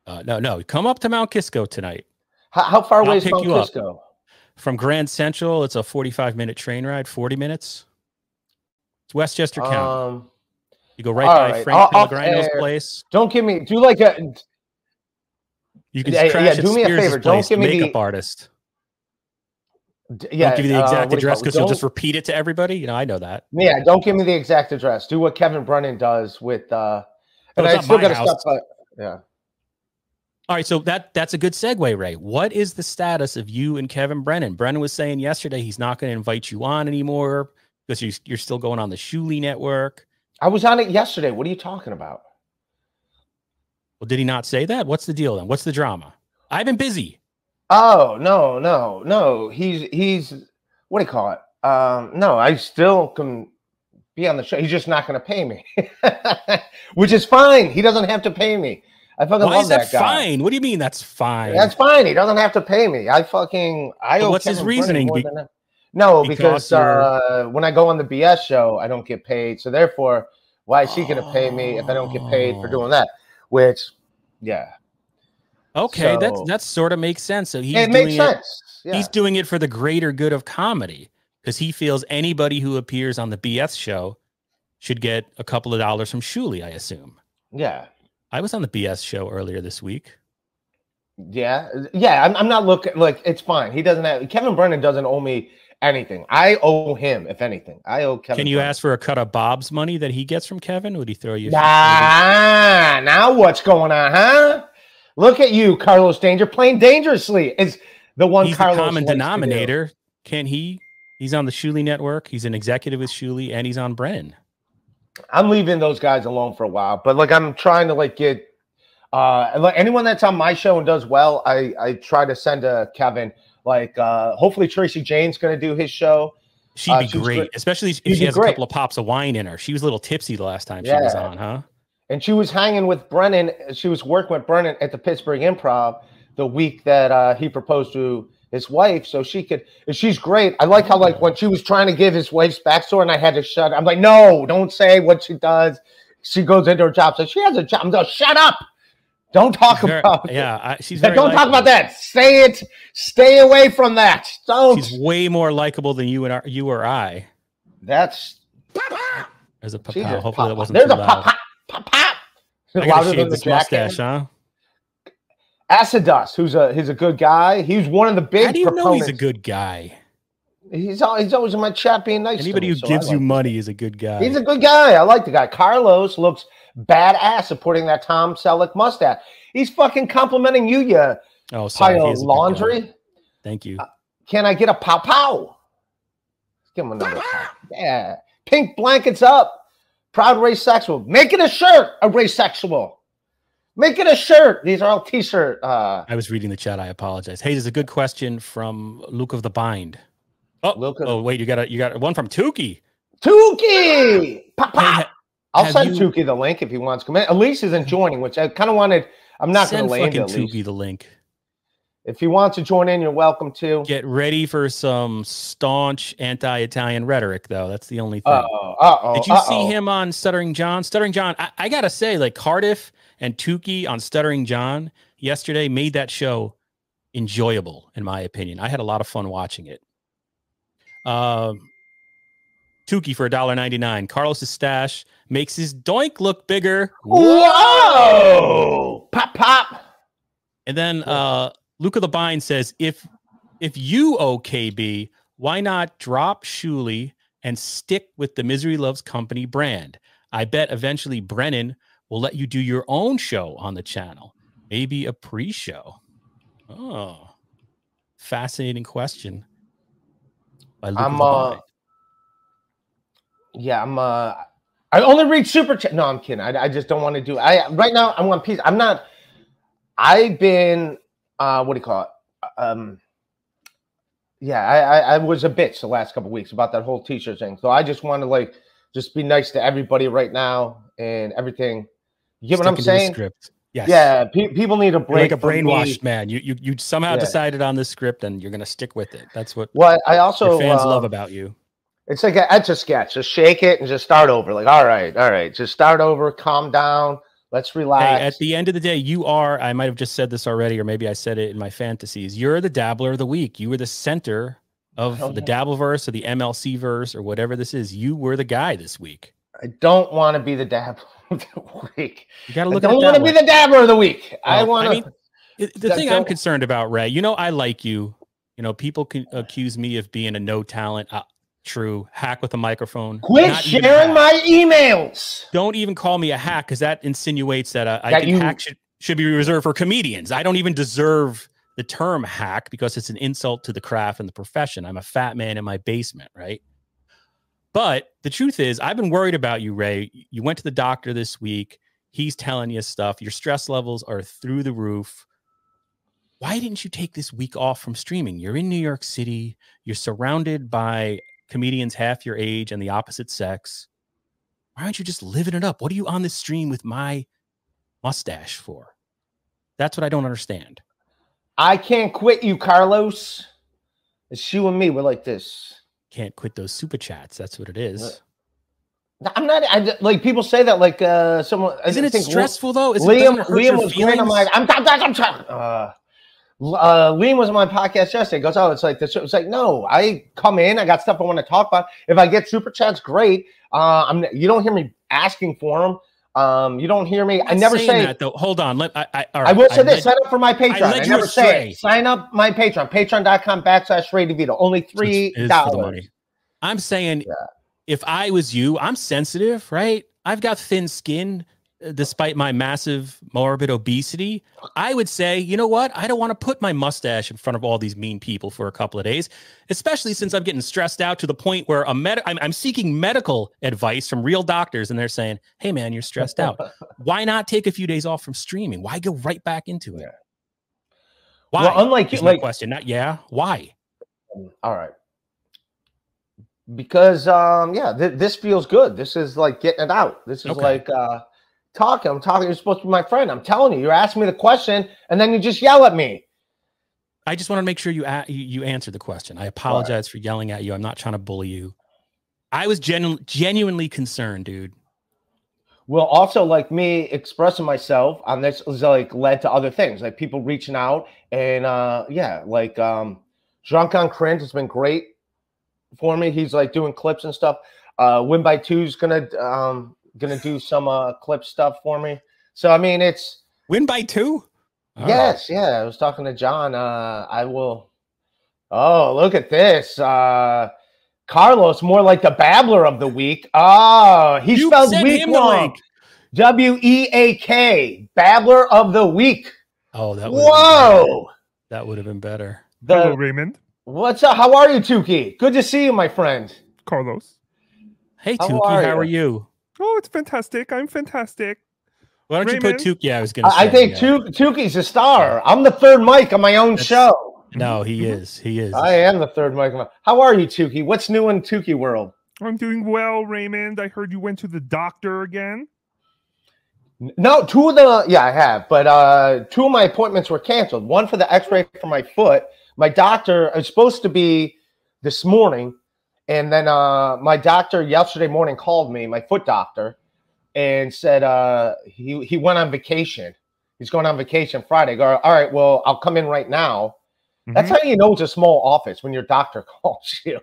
Uh, no, no. Come up to Mount Kisco tonight how, how far away is Mount you up. Kisco? from Grand Central. It's a 45 minute train ride. 40 minutes. It's Westchester County. Um, You go right by right, Frank Pellegrino's place. don't give me do like a You can yeah, yeah, do me a favor, don't place, give me the- makeup artist. Yeah. don't give you the uh, exact you address because you'll just repeat it to everybody. You know, I know that. Yeah, don't give me the exact address. Do what Kevin Brennan does with uh and Oh, it's I still stop by yeah. All right, so that that's a good segue, Ray. What is the status of you and Kevin Brennan? Brennan was saying yesterday he's not going to invite you on anymore because you're, you're still going on the Shuli network. I was on it yesterday. What are you talking about? Well, did he not say that? What's the deal then? What's the drama? I've been busy. Oh no, no, no. He's he's what do you call it? Um, no, I still can be on the show. He's just not gonna pay me. <laughs> Which is fine. He doesn't have to pay me. I fucking Why love is that, guy. fine? What do you mean that's fine? That's fine. He doesn't have to pay me. I fucking I But what's his Kevin Brennan reasoning? Be- No, because because, uh, when I go on the BS show, I don't get paid. So therefore, why is he going to pay me if I don't get paid for doing that? Which, yeah, okay, that so- that sort of makes sense. So he's it doing makes it. sense. Yeah. He's doing it for the greater good of comedy because he feels anybody who appears on the BS show should get a couple of dollars from Shuli. I assume. yeah, I was on the BS show earlier this week. yeah, yeah. I'm, I'm not looking like it's fine. He doesn't have Kevin Brennan doesn't owe me anything. I owe him, if anything. I owe Kevin. Can you Brennan. ask for a cut of Bob's money that he gets from Kevin? Would he throw you? Nah, now what's going on, huh? Look at you, Carlos Danger, playing dangerously. Is the one He's Carlos the common denominator. Can he? He's on the Shuli network. He's an executive with Shuli, and he's on Brennan. I'm leaving those guys alone for a while, but like I'm trying to like get uh like anyone that's on my show and does well, I I try to send to Kevin. Like uh hopefully Tracy Jane's gonna do his show. She'd Uh, be she's great, great. especially if she has a couple of pops of wine in her. She was a little tipsy the last time she was on, huh? And she was hanging with Brennan. She was working with Brennan at the Pittsburgh Improv the week that uh, he proposed to his wife. So she could, and she's great. I like how, like, when she was trying to give his wife's backstory and I had to shut, I'm like, no, don't say what she does. She goes into her job. So she has a job. I'm like, shut up. Don't talk Very- about yeah, I, she's don't talk about that. Say it. Stay away from that. Don't. She's way more likable than you and our, you or I. That's As a papa. Hopefully pop, that wasn't There's a loud. pop, pop, pop. I Louder gotta than shave the this jacket. mustache, huh? Acidos, who's a he's a good guy. He's one of the big How do you know proponents. he's a good guy? He's al- he's always in my chat being nice. to Anybody me, who so I gives you like- money is a good guy. He's a good guy. I like the guy. Carlos looks badass supporting that Tom Selleck mustache. He's fucking complimenting you, you oh, sorry. pile of is a good guy. laundry. Thank you. Uh, can I get a pow pow? Give him another pow. Yeah. Pink blankets up. Proud race sexual. Make it a shirt. A race sexual. Make it a shirt. These are all t-shirt. Uh, I was reading the chat. I apologize. Hey, there's a good question from Luke of the Bind. Oh, Luke oh wait, you got a you got one from Tukey. Tukey. Pop, Hey, pop. ha- I'll send you- Tukey the link if he wants to come in. Elise isn't joining, which I kind of wanted. I'm not going to lay into. Tukey the link. If you want to join in, you're welcome to. Get ready for some staunch anti-Italian rhetoric, though. That's the only thing. Uh oh. Uh oh. Did you see him on Stuttering John? Stuttering John, I, I gotta say, like Cardiff and Tukey on Stuttering John yesterday made that show enjoyable, in my opinion. I had a lot of fun watching it. Um, Tukey for $1.99. Carlos's stash makes his doink look bigger. Whoa! Pop, pop. And then uh Luca Bind says, if if you owe KB, why not drop Shuli and stick with the Misery Loves Company brand. I bet eventually Brennan will let you do your own show on the channel, maybe a pre show. Oh, fascinating question. I'm, uh, Yeah, I'm. uh I only read super chat. No, I'm kidding. I, I just don't want to do. I right now I'm on piece. I'm not. I've been. Uh What do you call it? Um. Yeah, I, I I was a bitch the last couple weeks about that whole t-shirt thing. So I just want to like just be nice to everybody right now and everything. You get what I'm Sticking to the saying? Script. Yes. Yeah, pe- people need a You're break. like a from me. brainwashed man. You you you somehow Yeah. decided on this script and you're gonna stick with it. That's what Well, I also fans uh, love about you. It's like an etch a sketch. Just shake it and just start over. Like, all right, all right, just start over, calm down, let's relax. Hey, at the end of the day, you are, I might have just said this already, or maybe I said it in my fantasies. You're the dabbler of the week. You were the center of Oh, the. Dabbleverse or the MLC verse or whatever this is. You were the guy this week. I don't want to be <laughs> the dabbler of the week. You got to I look at don't want to be the dabbler of the week. I want to. mean, it- the thing I'm concerned about, Ray, you know, I like you. You know, people can accuse me of being a no talent. Uh, true. Hack with a microphone. quit Not sharing my emails. don't even call me a hack because that insinuates that uh, I That you- hack should, should be reserved for comedians. I don't even deserve the term hack because it's an insult to the craft and the profession. I'm a fat man in my basement, right? But the truth is, I've been worried about you, Ray. You went to the doctor this week. He's telling you stuff. Your stress levels are through the roof. Why didn't you take this week off from streaming? You're in New York City. You're surrounded by comedians half your age and the opposite sex why aren't you just living it up? What are you on this stream with my mustache for? That's what I don't understand. I can't quit you, Carlos. It's you and me. We're like this. Can't quit those super chats. That's what it is. I'm not. I like people say that like uh someone. Isn't it think stressful though? Is it, Liam, it Liam was great. I'm like, I'm, I'm, I'm, I'm uh, uh, Liam was on my podcast yesterday. He goes, oh, it's like this. It's like, no, I come in. I got stuff I want to talk about. If I get super chats, great. Uh, I'm. You don't hear me asking for them. Um, you don't hear me. I never say. that though. Hold on. Let I. I, all I will say I this: led- sign up for my Patreon. led I never say it. Sign up my Patreon. Patreon.com backslash Ray DeVito. Only three it is for the dollars. I'm saying, if I was you, I'm sensitive, right? I've got thin skin, despite my massive morbid obesity. I would say, you know what? I don't want to put my mustache in front of all these mean people for a couple of days, especially since I'm getting stressed out to the point where a med- I'm, I'm seeking medical advice from real doctors, and they're saying, "Hey, man, you're stressed out. <laughs> Why not take a few days off from streaming? Why go right back into it? Why? Well, unlike you, like question. Not yeah. Why? All right. Because um yeah, th- this feels good. This is like getting it out. This is Okay. like uh talking. I'm talking. You're supposed to be my friend. I'm telling you. You're asking me the question, and then you just yell at me. I just want to make sure you a- you, answer the question. I apologize for yelling at you. I'm not trying to bully you. I was genu- genuinely concerned, dude. Well, also like me expressing myself on this is like led to other things, like people reaching out and uh yeah, like um Drunk on Cringe has been great for me. He's like doing clips and stuff. Uh Win by Two's gonna um gonna do some uh clip stuff for me. So I mean it's Win by two. All right. Yes, yeah. I was talking to John. Uh, I will. Oh, look at this. Uh, Carlos, more like the babbler of the week. Oh, he You spelled sent week him wrong. W E A K, babbler of the week. Oh, that would Whoa. that would have been better. Hello, The, Raymond. what's up? How are you, Tukey? Good to see you, my friend. Carlos. Hey, How Tukey, are how are you? You? Oh, it's fantastic. I'm fantastic. Why don't you Raymond? put Tukey? I was gonna. I, I think yeah. Tukey's a star. I'm the third mic on my own That's- show. No, he is. He is. I am the third mic. on my- How are you, Tukey? What's new in Tukey world? I'm doing well, Raymond. I heard you went to the doctor again. No, two of the yeah, I have, but uh two of my appointments were canceled. One for the X-ray for my foot. My doctor is supposed to be this morning, and then uh my doctor yesterday morning called me, my foot doctor, and said uh he he went on vacation. He's going on vacation Friday. I Go, all right, well, I'll come in right now. That's Mhm. how you know it's a small office when your doctor <laughs> calls you.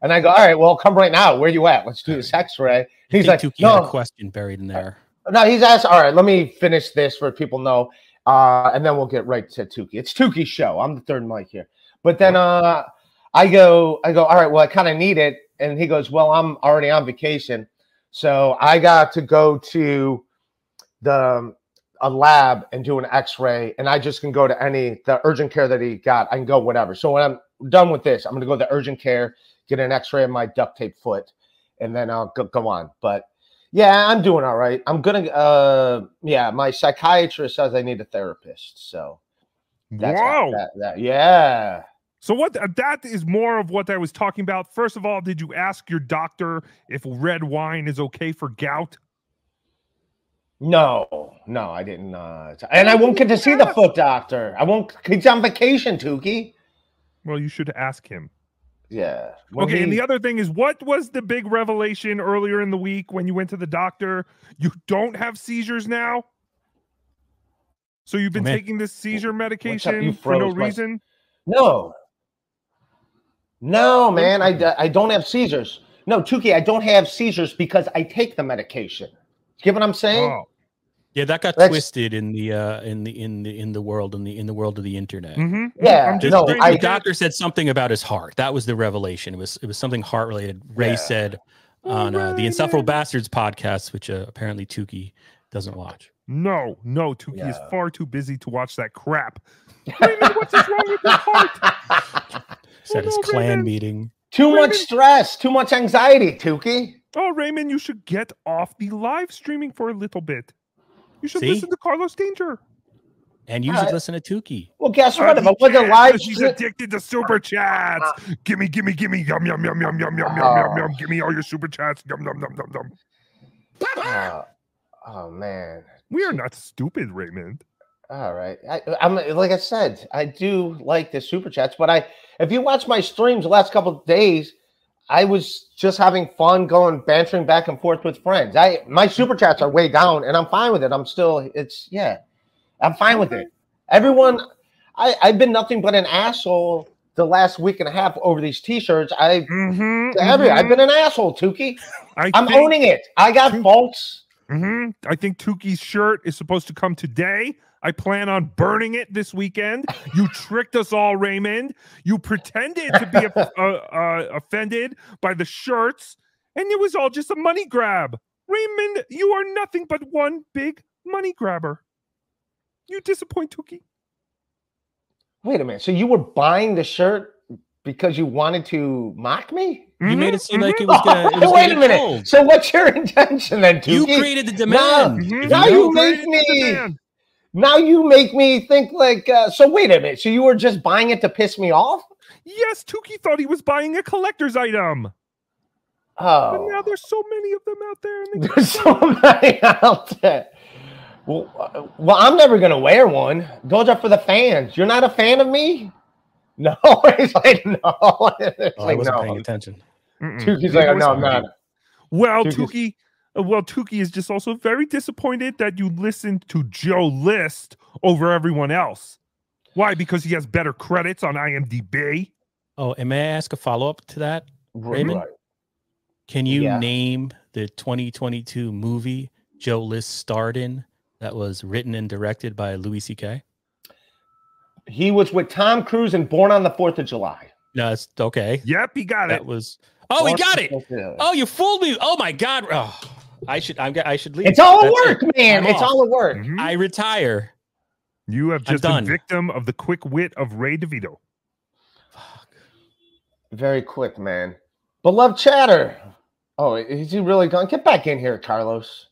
And I go, all right, well, come right now. Where are you at? Let's do this X-ray. He's like, no, a question buried in there. no, he's asked. All right, let me finish this for people know, uh, and then we'll get right to Tukey. It's Tukey's show. I'm the third mic here, but then uh, I go, I go. All right, well, I kind of need it, and he goes, "Well, I'm already on vacation, so I got to go to the a lab and do an X-ray, and I just can go to any the urgent care that he got. I can go whatever. So when I'm done with this, I'm going to go to the urgent care, get an X-ray of my duct tape foot, and then I'll go, go on. But yeah, I'm doing all right. I'm gonna. Uh, yeah, my psychiatrist says I need a therapist, so that's wow. that, that. Yeah. So what that is more of what I was talking about. First of all, did you ask your doctor if red wine is okay for gout? No, no, I didn't. Uh, and I won't get to see the foot doctor. I won't. He's on vacation, Tukey. Well, you should ask him. Yeah. When Okay, and the other thing is, what was the big revelation earlier in the week when you went to the doctor? You don't have seizures now. So you've been man. taking this seizure medication for no my- reason. No. No, man, I, I don't have seizures. No, Tukey, I don't have seizures because I take the medication. Get what I'm saying? Oh, Yeah, that got That's- twisted in the uh in the in the in the world in the in the world of the internet. mhm. Yeah, The, no, the I- get- doctor said something about his heart. That was the revelation. It was it was something heart related. Ray Yeah. said on uh, the Ray, Insufferable. Bastards podcast, which uh, apparently Tukey doesn't watch. No, no, Tukey is far too busy to watch that crap. Raymond, what's wrong with your heart? <laughs> Said his clan Raymond. meeting. Too much stress, too much anxiety, Tukey. Oh, Raymond, you should get off the live streaming for a little bit. You should See? listen to Carlos Danger. And you All should right. listen to Tukey. Well, guess what? If he I wasn't live, because He's addicted to super chats. Gimme, gimme, gimme. Yum, yum, yum, yum, yum, yum, yum, Oh. yum, yum. Give me all your super chats. Yum, yum, yum, yum, yum. Uh, oh man. We are not stupid, Raymond. All right. I, I'm like I said, I do like the super chats, but I if you watch my streams the last couple of days, I was just having fun going bantering back and forth with friends. I my super chats are way down and I'm fine with it. I'm still it's yeah. I'm fine with it. Everyone I, I've been nothing but an asshole the last week and a half over these t-shirts. I Mm-hmm, every I've been an asshole, Tukey. <laughs> I I'm think, owning it. I got faults. hmm I think Tukey's shirt is supposed to come today. I plan on burning it this weekend. You <laughs> tricked us all, Raymond. You pretended to be <laughs> uh, uh, offended by the shirts, and it was all just a money grab. Raymond, you are nothing but one big money grabber. You disappoint Tukey. Wait a minute. So you were buying the shirt because you wanted to mock me? You made Mhm, it seem mhm. like it was gonna. It <laughs> was Wait gonna a minute. fold. So what's your intention then, Tukey? You created the demand. Mhm. Now You you make created the me- demand. Now you make me think like. Uh, so wait a minute. So you were just buying it to piss me off? Yes, Tukey thought he was buying a collector's item. Oh, but now there's so many of them out there. And they there's so many out there. Well, well, I'm never gonna wear one. Those are for the fans. You're not a fan of me? No, <laughs> he's like no. It's Oh, I like wasn't no. paying attention. Mm-mm. Tukey's like was no, I'm not. Well, Tukey's- Tukey, uh, Uh, well, Tukey is just also very disappointed that you listened to Joe List over everyone else. Why? Because he has better credits on IMDb. Oh, and may I ask a follow up to that? Raymond? Right. Can you Yeah. name the 2022 movie Joe List starred in that was written and directed by Louis C.K.? He was with Tom Cruise and Born on the Fourth of July. No, it's okay. Yep, he got That it. was. Oh, he got it. the 4th of July. Oh, you fooled me. Oh my God. Oh, I should. I'm. I should leave. It's all a That's work, it. man. I'm It's off. all a work. Mhm. I retire. You have just been victim of the quick wit of Ray DeVito. Fuck. Very quick, man. Beloved chatter. Oh, is he really gone? Get back in here, Carlos.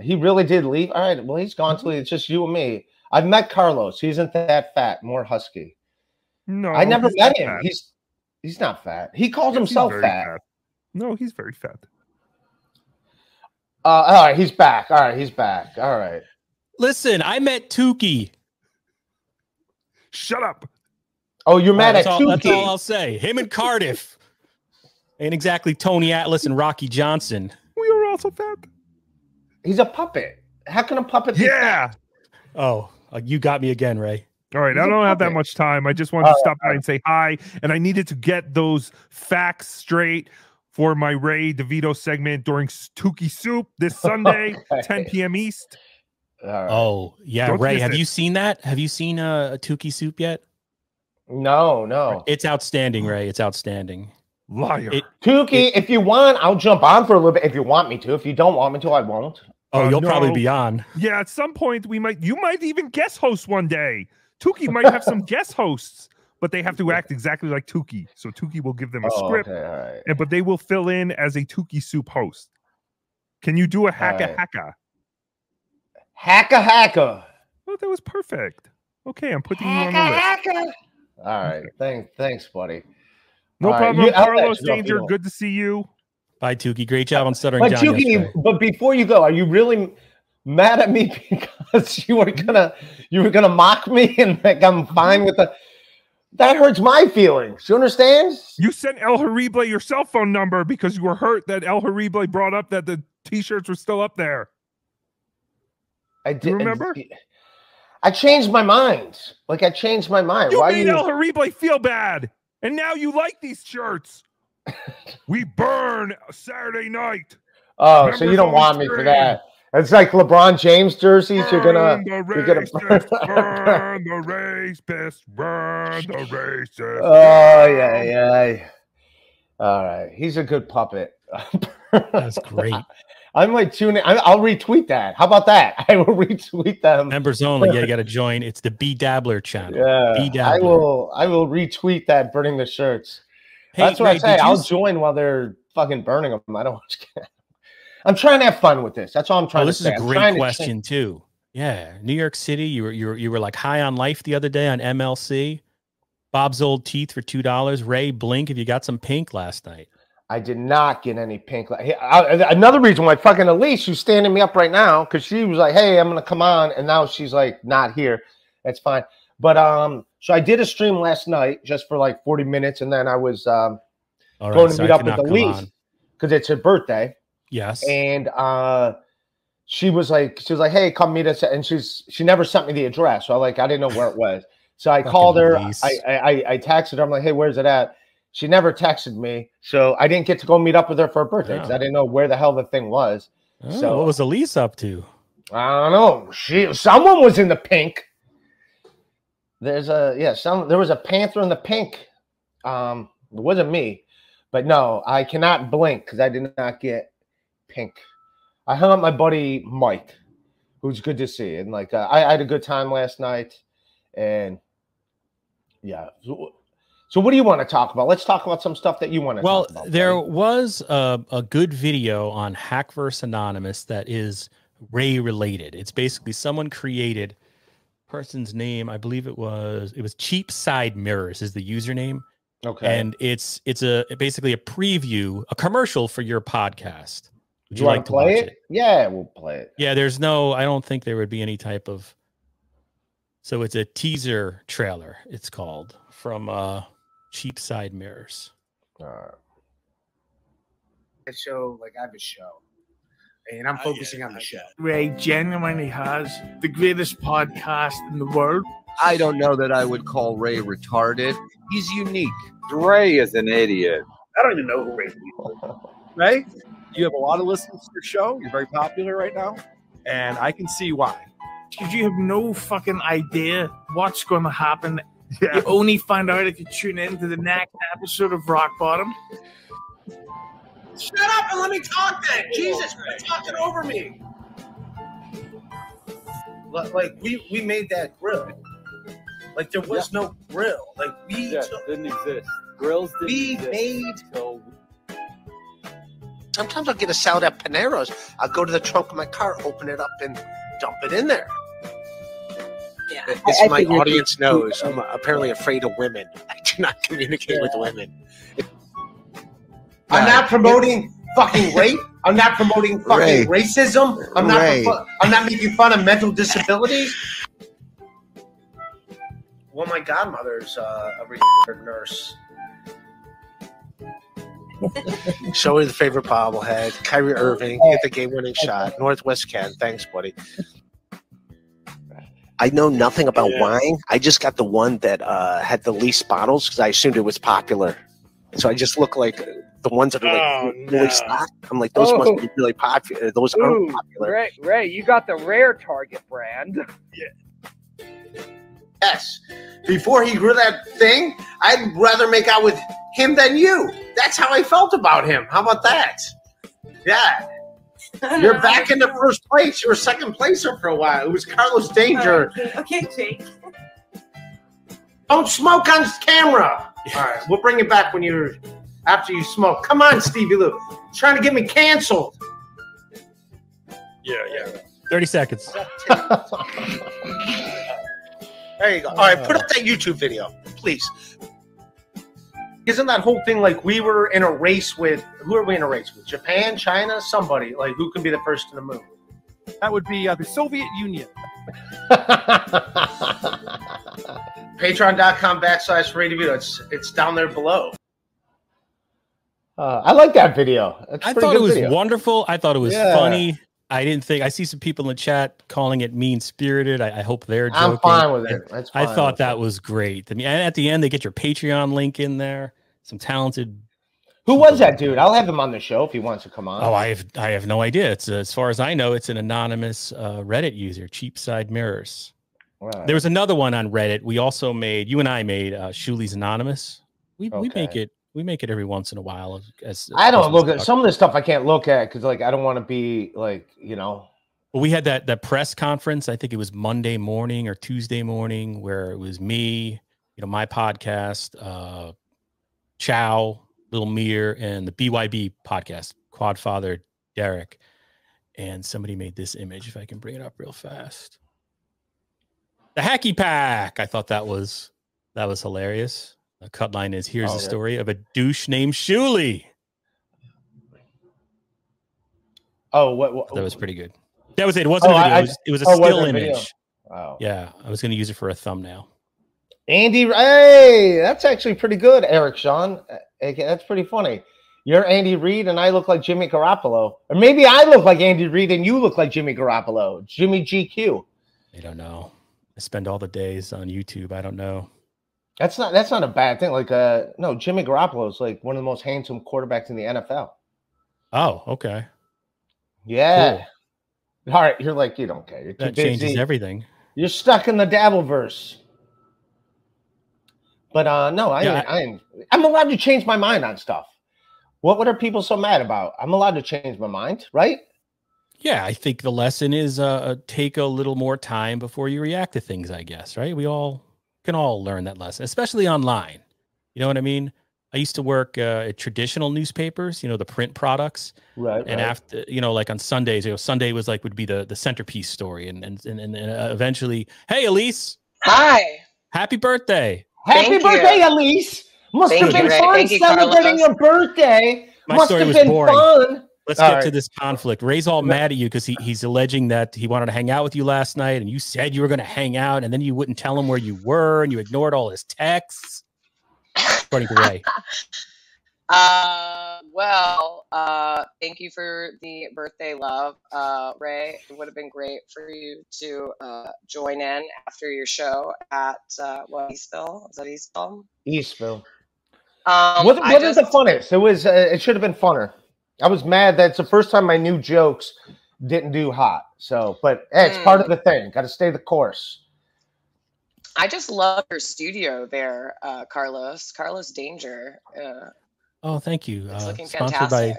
He really did leave. All right. Well, he's gone till it's just you and me. I've met Carlos. He isn't that fat, more husky. No, I never met him. fat. He's he's not fat. He calls he's himself very fat. No, he's very fat. Uh, all right, he's back. All right, he's back. All right. Listen, I met Tukey. Shut up. Oh, you're mad that's, at all, that's all I'll say. Him and Cardiff. Ain't exactly Tony Atlas and Rocky Johnson. We are also fat. He's a puppet. How can a puppet? be Yeah. fat? Oh, uh, you got me again, Ray. All right, He's I a don't have that much time. I just wanted to stop by and say hi, and I needed to get those facts straight for my Ray DeVito segment during Tukey Soup this Sunday, <laughs> Okay. 10 p.m. East. All right. Oh, yeah, Don't Ray. Have it. you seen that? Have you seen uh, a Tukey soup yet? No, no. It's outstanding, Ray. It's outstanding. Liar. It- Tukey, if you want, I'll jump on for a little bit. If you want me to, if you don't want me to, I won't. Oh, Uh, you'll probably be on. yeah, at some point we might you might even guest host one day. Tukey might have some <laughs> guest hosts, but they have to act exactly like Tukey. So Tukey will give them a Oh, script, okay, all right. and but they will fill in as a Tukey soup host. Can you do a hacka Alright. hacka? Hacka hacka. Oh, that was perfect. Okay, I'm putting you on the list. All right. Thanks, thanks, buddy. No All right, problem, you- Carlos you know if you Danger. don't. Good to see you. Bye, Tukey. Great job on stuttering But down Tukey, yesterday. but before you go, are you really mad at me <laughs> because you were gonna you were gonna mock me and like I'm fine with the that hurts my feelings. You understand? You sent El Harible your cell phone number because you were hurt that El Harible brought up that the t-shirts were still up there. I did remember? I changed my mind. Like I changed my mind. You Why made you El Harible feel bad, and now you like these shirts. <laughs> we burn Saturday night. Oh, so you don't want me for that. It's like LeBron James jerseys. You're gonna Burn the you're gonna racist, <laughs> burn the racist, burn the racist. Oh yeah, yeah. All right, he's a good puppet. That's <laughs> great. I might tune in. I, I'll retweet that. How about that? <laughs> I will retweet them. Members only. Yeah, you got to join. It's the B Dabbler channel. Yeah, B I Dabbler. will. I will retweet that. Burning the shirts. Hey, That's what Ray, I say. I'll s- join while they're fucking burning them. I don't. I'm trying to have fun with this. That's all I'm trying Oh, to this is say. a great trying to question too. Yeah, New York City. You were you were you were like high on life the other day on MLC. Bob's old teeth for two dollars. Ray, blink if you got some pink last night. I did not get any pink. I- another reason why fucking Elise, who's standing me up right now, because she was like, "Hey, I'm gonna come on," and now she's like, "Not here." That's fine. But um, so I did a stream last night just for like 40 minutes, and then I was um right, going to so meet I up with Elise because it's her birthday, Yes. and uh, she was like, she was like, "Hey, come meet us," and she's she never sent me the address, so I like I didn't know where it was. So I called her. I, I I I texted her. I'm like, "Hey, where's it at?" She never texted me, so I didn't get to go meet up with her for her birthday because Oh. I didn't know where the hell the thing was. Oh, so- what was Elise up to? I don't know. She someone was in the pink. There's a yeah, some there was a panther in the pink. Um, it wasn't me, but no, I cannot blink because I did not get pink. I hung up my buddy Mike, who's good to see, and like uh, I, I had a good time last night, and yeah. So, so what do you want to talk about? Let's talk about some stuff that you want to. Well, talk about, Well, there buddy. was a, a good video on Hackverse Anonymous that is Ray related. It's basically someone created person's name. I believe it was it was Cheap Side Mirrors is the username, okay. and it's it's a basically a preview, a commercial for your podcast. Would do you you like to play watch it? Yeah, we'll play it. Yeah, there's no. I don't think there would be any type of. So it's a teaser trailer. It's called from uh, Cheap Side Mirrors. All right. a show like I have a show, and I'm focusing on the show. Ray genuinely has the greatest podcast in the world. I don't know that I would call Ray retarded. He's unique. Ray is an idiot. I don't even know who Ray is. Ray, you have a lot of listeners to your show. You're very popular right now, and I can see why. Because you have no fucking idea what's going to happen. Yeah. You only find out if you tune in to the next episode of Rock Bottom. Shut up and let me talk then. Jesus, quit talking over me. Like we we made that grill. Like there was no grill. Like we took- didn't exist. Grills didn't exist. we made. Sometimes I'll get a salad at Panero's. I'll go to the trunk of my car, open it up, and dump it in there. Yeah, as I my audience knows, I'm apparently afraid of women. <laughs> I do not communicate with women. I'm not promoting fucking <laughs> rape. I'm not promoting fucking Ray. racism. I'm not. Ray. I'm not making fun of mental disabilities. <laughs> Well, my godmother's uh, a registered nurse. Show me the favorite bobblehead. Kyrie Irving hit the game-winning shot. Northwest Ken. Thanks, buddy. I know nothing about wine. I just got the one that uh, had the least bottles because I assumed it was popular. So I just look like the ones that are like Oh, really no. stocked. I'm like, those Oh. must be really popular. Those aren't popular. Ray, Ray, you got the rare Target brand. Yes. Before he grew that thing, I'd rather make out with him than you. That's how I felt about him. How about that? Yeah. You're <laughs> back in the first place. You were second placer for a while. It was Carlos Danger. Okay, okay, Jake. Don't smoke on camera. All right, we'll bring it back when you're after you smoke. Come on, Stevie Lou. Trying to get me canceled. Yeah, yeah. 30 seconds. <laughs> There you go. All right, put up that YouTube video, please. Isn't that whole thing like we were in a race with who are we in a race with? Japan, China, somebody like who can be the first to the moon? That would be uh, the Soviet Union. <laughs> Patreon.com backslash Ray DeVito. It's it's down there below. Uh, I like that video. That's a I pretty thought it was video. wonderful. I thought it was Yeah. funny. I didn't think I see some people in the chat calling it mean spirited. I, I hope they're joking. I'm fine with it. That's I thought that was great. I And at the end, they get your Patreon link in there. Some talented. Who was that dude? I'll have him on the show if he wants to come on. Oh, I have I have no idea. It's uh, as far as I know, it's an anonymous uh, Reddit user, Cheapside Mirrors. Right. There was another one on Reddit. We also made you and I made uh, Shuli's Anonymous. We we make it we make it every once in a while. As, as I don't look at some of this stuff. I can't look at because like I don't want to be like you know. Well, we had that that press conference. I think it was Monday morning or Tuesday morning, where it was me, you know, my podcast, uh, Chow, Little Mir, and the BYB podcast, Quadfather Derek, and somebody made this image. If I can bring it up real fast, the Hacky Pack. I thought that was that was hilarious. The cut line is: Here's Oh, the yeah. story of a douche named Shuli. Oh, what? what That was pretty good. That was it. It wasn't Oh, a video. I- it, was, it was a oh, still image. Wow. Yeah, I was going to use it for a thumbnail. Andy, hey, that's actually pretty good, Eric Sean. That's pretty funny. You're Andy Reid, and I look like Jimmy Garoppolo, or maybe I look like Andy Reid, and you look like Jimmy Garoppolo, Jimmy GQ. I don't know. I spend all the days on YouTube. I don't know. That's not that's not a bad thing. Like, uh, no, Jimmy Garoppolo is like one of the most handsome quarterbacks in the NFL. Oh, okay. Yeah. All right, you're like you don't care. You're too That changes everything. You're stuck in the Dabbleverse. But uh no, I, Yeah, I, am I'm allowed to change my mind on stuff. What what are people so mad about? I'm allowed to change my mind, right? Yeah, I think the lesson is uh, take a little more time before you react to things. I guess, right? We all can all learn that lesson, especially online. You know what I mean? I used to work uh, at traditional newspapers, you know, the print products. Right. and right. after you know like on sundays you know sunday was like would be the the centerpiece story and and and, and uh, eventually hey elise Hi. happy birthday Happy Thank birthday, you. Elise. Must Thank have been you, fun Thank celebrating Carlos. your birthday. My Must story have was been boring. fun. Let's All get to this conflict ray's all mad at you because he, he's alleging that he wanted to hang out with you last night and you said you were going to hang out and then you wouldn't tell him where you were and you ignored all his texts according to ray <laughs> Uh, well, uh, thank you for the birthday love, uh, Ray. It would have been great for you to uh, join in after your show at uh, what Eastville? Is that Eastville? Eastville. Um, what I what is just, the funnest? It was. Uh, it should have been funner. I was mad that it's the first time my new jokes didn't do hot. So, but hey, it's part of Hmm. the thing. Got to stay the course. I just love your studio there, uh, Carlos. Carlos Danger. Uh, oh thank you It's uh, looking sponsored by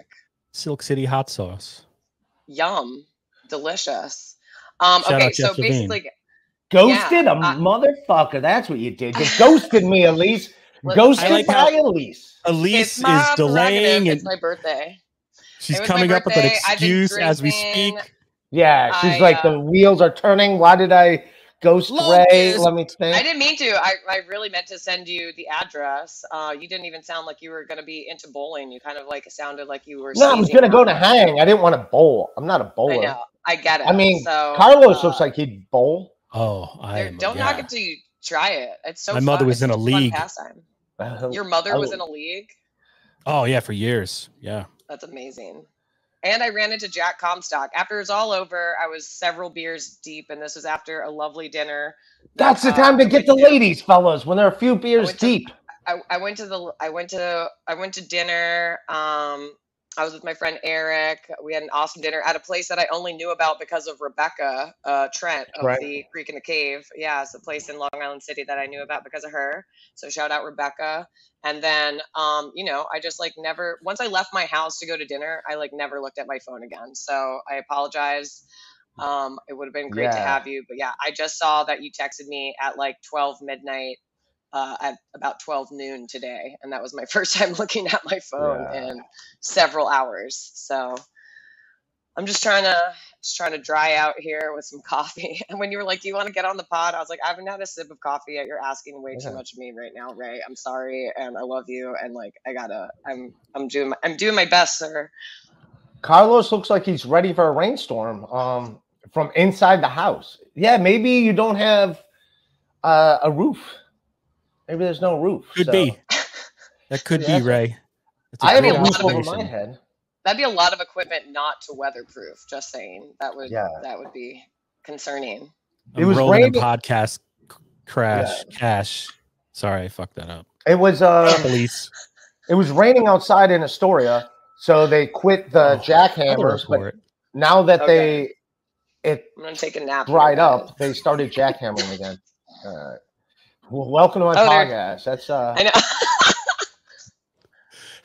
silk city hot sauce yum, delicious. Um, Shout okay, out so Jeff Levine. basically, Ghosted Yeah, a I- motherfucker. That's what you did. You <laughs> ghosted me, Elise. Look, Ghosted like by how- Elise. elise it's is delaying and It's my birthday. She's it was my coming up with an birthday. I've been excuse as we speak Yeah, she's I, like uh, the wheels are turning. Why did I ghost Ray? Let me think. I didn't mean to. I, I really meant to send you the address. Uh, you didn't even sound like you were going to be into bowling. You kind of like sounded like you were. no, I was gonna go to hang. I didn't want to bowl. I'm not a bowler. I know. I get it. I mean, so, Carlos uh, looks like he'd bowl. oh i am Don't yeah. knock it till you try it. It's so. My mother was It's in a league. pastime. Your mother was in a league. oh yeah for years yeah That's amazing. And I ran into Jack Comstock. After it was all over, I was several beers deep, and this was after a lovely dinner. That's the Uh, time to get the to- ladies, fellas, when they're a few beers to- deep. I, I went to the I went to I went to dinner. Um, I was with my friend Eric. We had an awesome dinner at a place that I only knew about because of Rebecca uh, Trent of Right. the Creek and the Cave. Yeah, it's a place in Long Island City that I knew about because of her. So shout out Rebecca. And then, um, you know, I just like never. Once I left my house to go to dinner, I like never looked at my phone again. So I apologize. Um, it would have been great to have you, but yeah, I just saw that you texted me at like 12 midnight uh, at about 12 noon today, and that was my <laughs> first time looking at my phone Yeah. in several hours. So I'm just trying to just trying to dry out here with some <laughs> coffee. And when you were like, "Do you want to get on the pod?" I was like, "I haven't had a sip of coffee yet. You're asking way Yeah. too much of me right now, Ray. I'm sorry, and I love you, and like I gotta, I'm I'm doing my, I'm doing my best, sir. Carlos looks like he's ready for a rainstorm um, from inside the house. Yeah, maybe you don't have uh, a roof. Maybe there's no roof. Could so- be. <laughs> That could Yeah. be Ray. That's a I have a great roof over my head. That'd be a lot of equipment not to weatherproof. Just saying, that would Yeah. that would be concerning. I'm It was rolling in raining- podcast c- crash cash. Sorry, I fucked that up. It was uh, Police. it was raining outside in Astoria, so they quit the jackhammers. for But it. now that Okay. they it I'm gonna take a nap. here, dried up, they started jackhammering again. All right. Well, welcome to my Oh, they're- podcast. That's uh, I know. <laughs>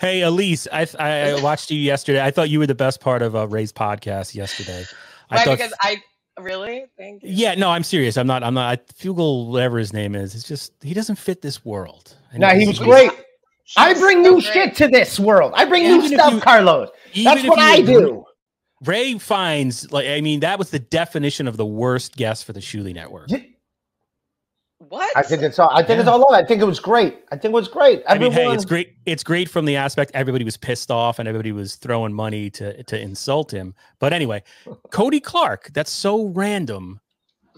Hey, Elise, I I I watched you yesterday. I thought you were the best part of uh, Ray's podcast yesterday. I Why? thought, Because I really thank you. yeah, no, I'm serious. I'm not. I'm not. I, Fugal, whatever his name is, it's just he doesn't fit this world. And no, he was great. I bring so new great. shit to this world. I bring new Even if stuff, you- Carlos. That's what I agree- do. Ray finds like I mean that was the definition of the worst guest for the Shuli Network. What? I think it's all. I think it's Yeah. all. I think it was great. I think it was great. I mean, hey, it's great. It's great from the aspect everybody was pissed off and everybody was throwing money to to insult him. But anyway, <laughs> Cody Clark, that's so random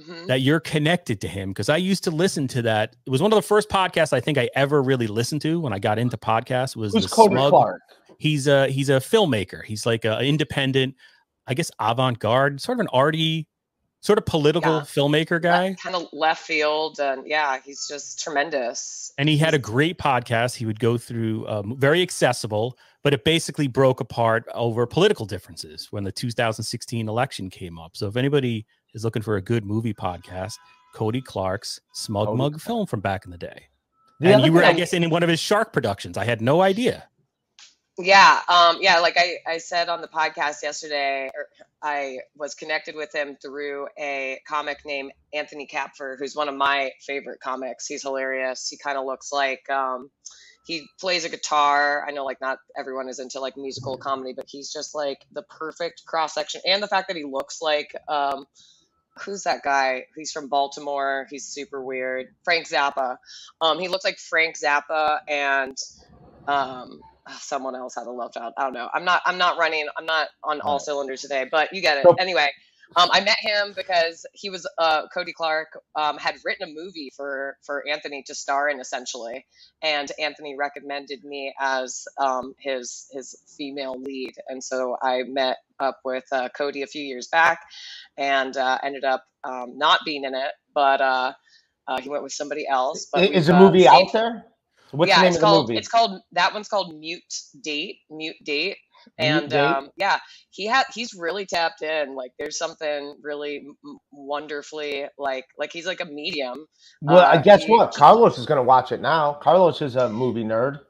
Mhm. that you're connected to him because I used to listen to that. It was one of the first podcasts I think I ever really listened to when I got into podcasts. Was Who's Cody Smug- Clark? He's a he's a filmmaker. He's like an independent, I guess avant garde, sort of an arty, sort of political Yeah. filmmaker guy. kind of left field, and yeah, he's just tremendous. and he had a great podcast. He would go through um, very accessible, but it basically broke apart over political differences when the 2016 election came up. So if anybody is looking for a good movie podcast, Cody Clark's Smug Cody Mug film from back in the day. The and you were, I guess, in one of his shark productions. I had no idea. Yeah, um, yeah, like I, I said on the podcast yesterday, I was connected with him through a comic named Anthony Kapfer, who's one of my favorite comics. He's hilarious. He kind of looks like um, he plays a guitar. I know like not everyone is into like musical comedy, but he's just like the perfect cross section, and the fact that he looks like um, who's that guy? He's from Baltimore. He's super weird. Frank Zappa. Um, he looks like Frank Zappa and um, someone else had a love child. I don't know. I'm not. I'm not running. I'm not on all cylinders today. But you get it. So- Anyway, um, I met him because he was uh, Cody Clark um, had written a movie for for Anthony to star in, essentially, and Anthony recommended me as um, his his female lead, and so I met up with uh, Cody a few years back, and uh, ended up um, not being in it, but uh, uh, he went with somebody else. But is the uh, movie out there? What's yeah, the name it's of the called movie? it's called that one's called Mute Date, Mute Date. And Date? um, yeah, he had he's really tapped in. Like there's something really wonderfully like like he's like a medium. well, I Uh, guess he- what? Carlos is going to watch it now. Carlos is a movie nerd.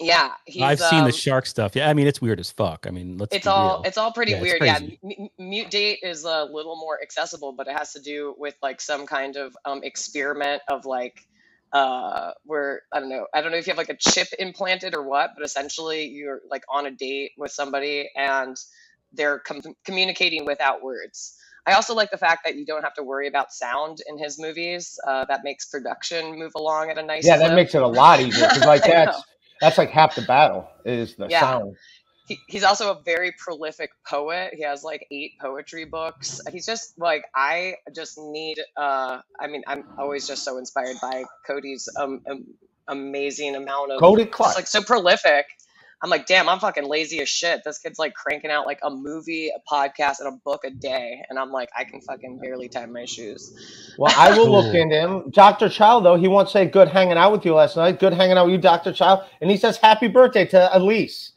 Yeah, he's, I've seen um, the shark stuff. Yeah, I mean it's weird as fuck. I mean, let's. it's all real. it's all pretty Yeah, weird. Yeah. M- M- Mute Date is a little more accessible, but it has to do with like some kind of um, experiment of like uh where I don't know I don't know if you have like a chip implanted or what, but essentially you're like on a date with somebody and they're com- communicating without words. I also like the fact that you don't have to worry about sound in his movies. Uh, that makes production move along at a nice. Yeah, that makes it a lot easier because like <laughs> that's that's like half the battle is the Yeah. sound. He, he's also a very prolific poet. He has like eight poetry books. He's just like I just need. Uh, I mean, I'm always just so inspired by Cody's um, um amazing amount of Cody just, Clark. like so prolific. I'm like, damn, I'm fucking lazy as shit. This kid's like cranking out like a movie, a podcast, and a book a day, and I'm like, I can fucking barely tie my shoes. Well, I will look Cool. into him. Dr. Child, though, he won't say good hanging out with you last night. Good hanging out with you, Dr. Child. And he says happy birthday to Elise.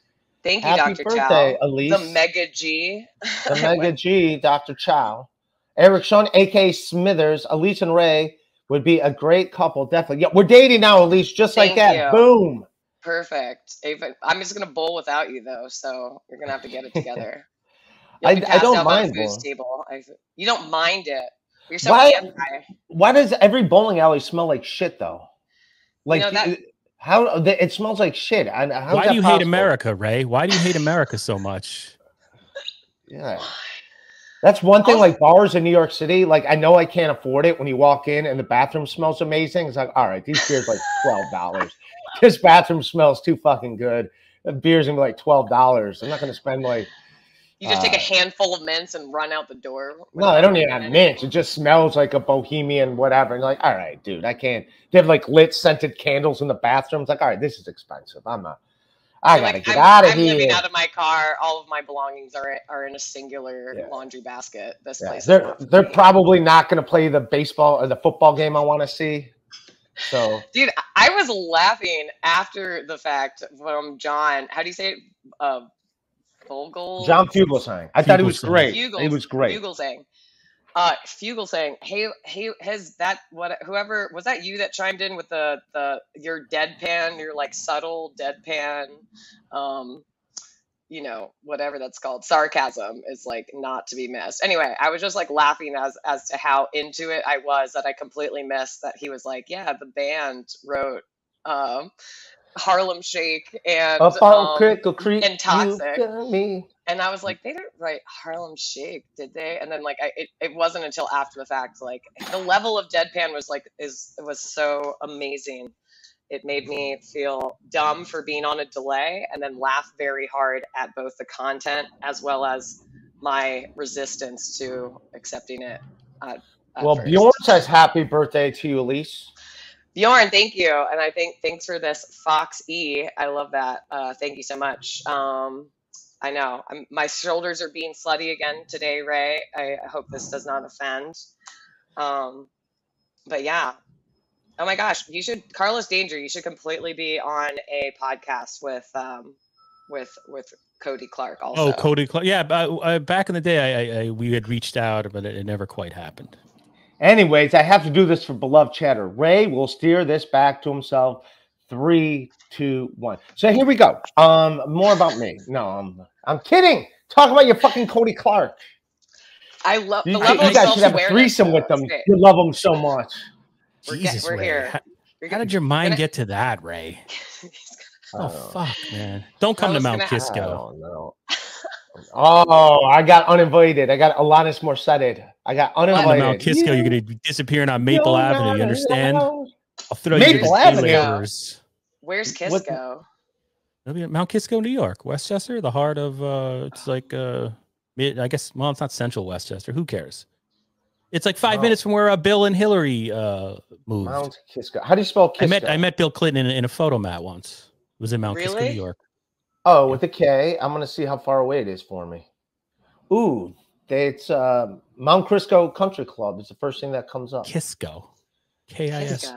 Thank you, Happy Dr. birthday, Chow. Elise. The Mega G. The <laughs> Mega G, Dr. Chow. Eric Sean, aka Smithers, Elise and Ray would be a great couple. Definitely. Yeah, we're dating now, Elise, just like that. you. Boom. Perfect. I'm just gonna bowl without you though, so you're gonna have to get it <laughs> together. I- I don't out by the mind table. I, you don't mind it. You're so Why- Why does every bowling alley smell like shit, though? Like, know, that- uh, how it smells like shit. And how's Why do you hate? America, Ray? Why do you hate America so <laughs> much? Yeah. That's one thing, oh. like bars in New York City. Like, I know I can't afford it when you walk in and the bathroom smells amazing. It's like, all right, these beers like <laughs> twelve dollars. this bathroom smells too fucking good. The beer's gonna be like twelve dollars. I'm not gonna spend like You just take a Uh, handful of mints and run out the door. no, I don't even have mints. It just smells like a bohemian whatever. And like, all right, dude, I can't. They have like lit scented candles in the bathrooms. Like, all right, this is expensive. I'm not. I You're gotta like, get I'm, out of here. I'm here. living out of my car. All of my belongings are are in a singular laundry basket. This Yeah, place. they're they're probably not going to play the baseball or the football game I want to see. So Dude, I was laughing after the fact from John. How do you say it? Uh, Vogel? John Fugelsang, I thought he was Fugelsang. great. He Fugels- was great. Fugelsang. Uh, Fugel saying, "Hey, hey, has that what? Whoever was that you that chimed in with the the your deadpan, your like subtle deadpan, um, you know, whatever that's called, sarcasm is like not to be missed. Anyway, I was just like laughing as as to how into it I was that I completely missed that he was like, yeah, the band wrote um Harlem Shake and Up um, Cripple Creek, and Toxic. me. And I was like, they didn't write Harlem Shake, did they? And then like I it, it wasn't until after the fact, like the level of deadpan was like is was so amazing. It made me feel dumb for being on a delay and then laugh very hard at both the content as well as my resistance to accepting it. At, at Well, first. Bjorn says happy birthday to you, Elise. Bjorn, thank you, and I think thanks for this Fox E. I love that. Uh, thank you so much. Um, I know I'm, my shoulders are being slutty again today, Ray. I, I hope this does not offend. Um, but yeah. Oh my gosh, you should Carlos Danger. You should completely be on a podcast with um, with with Cody Clark. Also, Oh, Cody Clark. Yeah, uh, back in the day, I, I, we had reached out, but it, it never quite happened. Anyways, I have to do this for beloved chatter. Ray will steer this back to himself. Three, two, one. So here we go. Um, more about me. No, I'm I'm kidding. Talk about your fucking Cody Clark. I love the You, level you of guys should have a self-awareness, threesome with them. You love them so much. We're, Jesus, we're Ray. here. How, how did your mind gonna- get to that, Ray? <laughs> Oh, Oh. fuck, man. Don't come to Mount gonna- Kisco. Oh. I got uninvited. I got Alanis Morissette. I got Come to uninvited. Mount Kisco, you're going to be disappearing on Maple You're Avenue. You understand? alone. I'll throw Maple you to Avenue? Where's Kisco? It'll be at Mount Kisco, New York, Westchester, the heart of. uh It's like, uh I guess. Well, it's not Central Westchester. Who cares? It's like five Oh. minutes from where uh, Bill and Hillary uh moved. Mount Kisco. How do you spell Kisco? I met I met Bill Clinton in, a- in a photo mat once. It was in Mount Kisco, New York. Oh, with the K. I'm gonna see how far away it is for me. Ooh, it's uh, Mount Crisco Country Club. It's the first thing that comes up. Kisco, K I S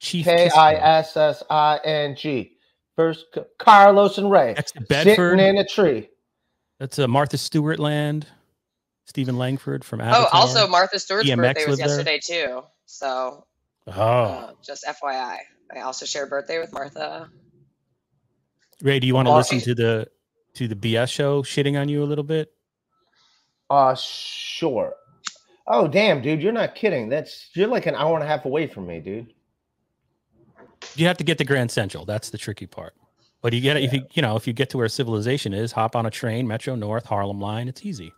Chief K Kisco. I S S I N G. First, Carlos and Ray Next to sitting Bedford. in a tree. That's uh, Martha Stewart land. Stephen Langford from Oh, also Martha Stewart's DMX birthday was lived there. yesterday too. So Oh, uh, just FYI, I also share a birthday with Martha. Ray, do you want to Uh, listen to the to the BS show shitting on you a little bit? Uh, sure. Oh, damn, dude, you're not kidding. That's you're like an hour and a half away from me, dude. You have to get to Grand Central. That's the tricky part. But you get it if you you know if you get to where civilization is, hop on a train, Metro North, Harlem Line. It's easy.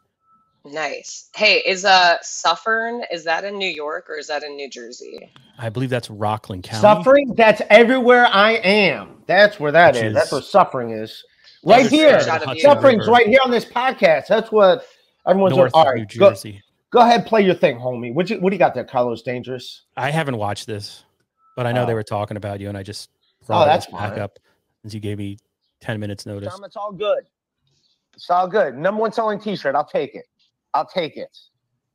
Nice. Hey, is uh Suffern is that in New York or is that in New Jersey? I believe that's Rockland County. Suffering, that's everywhere I am. That's where that is. That's where suffering is. Right Other here. side of the Suffering's River. right here on this podcast. That's what everyone's North all of right. New Go, Jersey. go ahead, play your thing, homie. What you what do you got there, Carlos Dangerous? I haven't watched this, but I know they Oh. were talking about you, and I just Oh, brought that's it back fine. up since you gave me ten minutes notice. Tom, it's all good. It's all good. Number one selling T-shirt. I'll take it. I'll take it.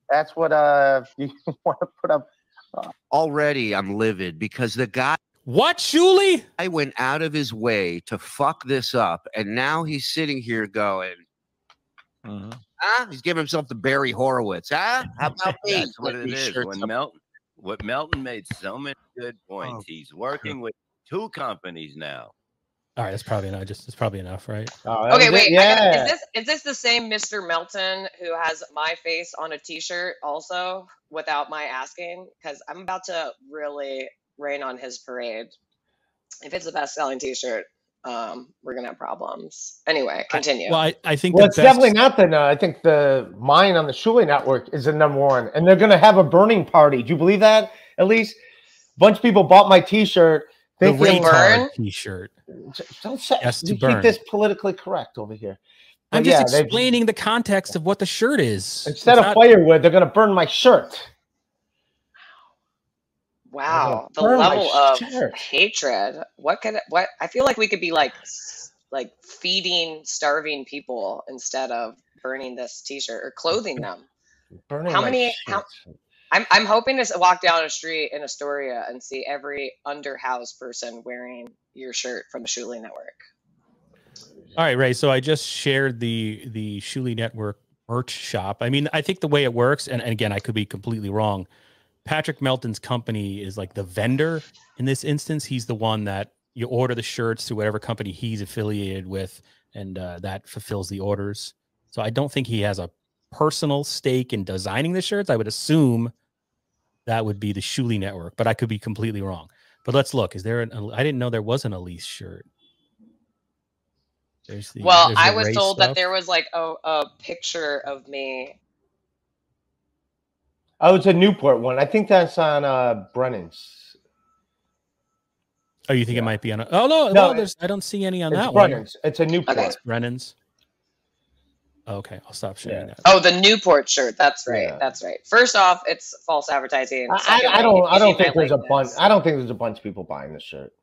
That's what uh <laughs> you want to put up. Already, I'm livid because the guy. What, Shuli? I went out of his way to fuck this up, and now he's sitting here going, huh? He's giving himself the Barry Horowitz, huh? How <laughs> about me? That's what Let it me is. shirt When some- Melton, what Melton made so many good points. Oh, He's working with two companies now. All right, that's probably enough. Just it's probably enough, right? Okay, wait. I gotta, is this is this the same Mr. Melton who has my face on a T-shirt also without my asking? Because I'm about to really rain on his parade. If it's the best-selling T-shirt, um, we're gonna have problems. Anyway, continue. Well, I, I think Well, the it's best- definitely not the. No, I think the mine on the Shuli network is the number one, and they're going to have a burning party. Do you believe that? At least, a bunch of people bought my T-shirt. The thinking- retard T-shirt. Don't say. Yes, to you keep this politically correct over here. I'm just yeah, explaining the context of what the shirt is. Instead It's of not- firewood, they're going to burn my shirt. Wow, the level of shirt. hatred. What could what? I feel like we could be like like feeding starving people instead of burning this T-shirt or clothing them. Burning How many? How, I'm I'm hoping to walk down a street in Astoria and see every underhouse person wearing your shirt from the Shuli Network. All right, Ray. So I just shared the the Shuli Network merch shop. I mean, I think the way it works, and, and again, I could be completely wrong. Patrick Melton's company is like the vendor in this instance. He's the one that you order the shirts to whatever company he's affiliated with, and uh, that fulfills the orders. So I don't think he has a personal stake in designing the shirts. I would assume that would be the Shuli Network, but I could be completely wrong. But let's look. Is there an? I didn't know there was an Elise shirt. There's the, Well, there's the I was told stuff. that there was like a, a picture of me. Oh, it's a Newport one. I think that's on uh Brennan's. Oh, you think it might be on? A, oh no, No, no, there's. I don't see any on It's that one. Brennan's. It's a Newport. It's Brennan's. Okay, I'll stop sharing that. Oh, the Newport shirt. That's right. Yeah. That's right. First off, it's false advertising. I, I, I don't. I don't think might there's a bunch. this- I don't think there's a bunch of people buying this shirt.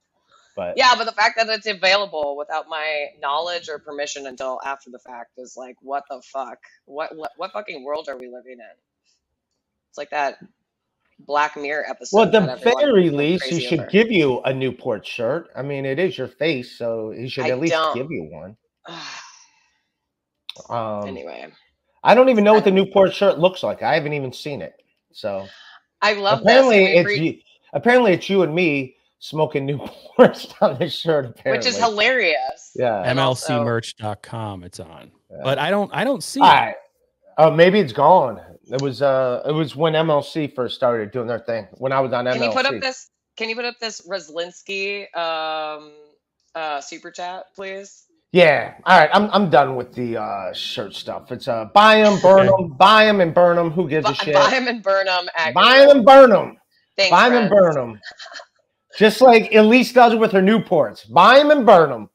But Yeah, but the fact that it's available without my knowledge or permission until after the fact is like, what the fuck? What what, what fucking world are we living in? It's like that Black Mirror episode. well, the very least, he should over. give you a Newport shirt. I mean, it is your face, so he should I at least don't. give you one. <sighs> Um, Anyway, I don't even know what the Newport shirt looks like. I haven't even seen it. So I love apparently this. it's you, apparently it's you and me smoking <laughs> Newports on this shirt. Apparently, which is hilarious. Yeah, And also- MLCmerch.com. It's on, but I don't. I don't see. All it. right. Oh, maybe it's gone. It was uh, it was when MLC first started doing their thing. When I was on MLC. Can you put up this? Can you put up this Reslinsky um, uh, super chat, please? Yeah. All right. I'm I'm done with the uh shirt stuff. It's uh buy them, burn them, <laughs> buy them and burn them. Who gives a shit? Buy them and burn them. Buy them and burn them. Thanks, buy them and burn them. Just like Elise does with her Newports. Buy them and burn them.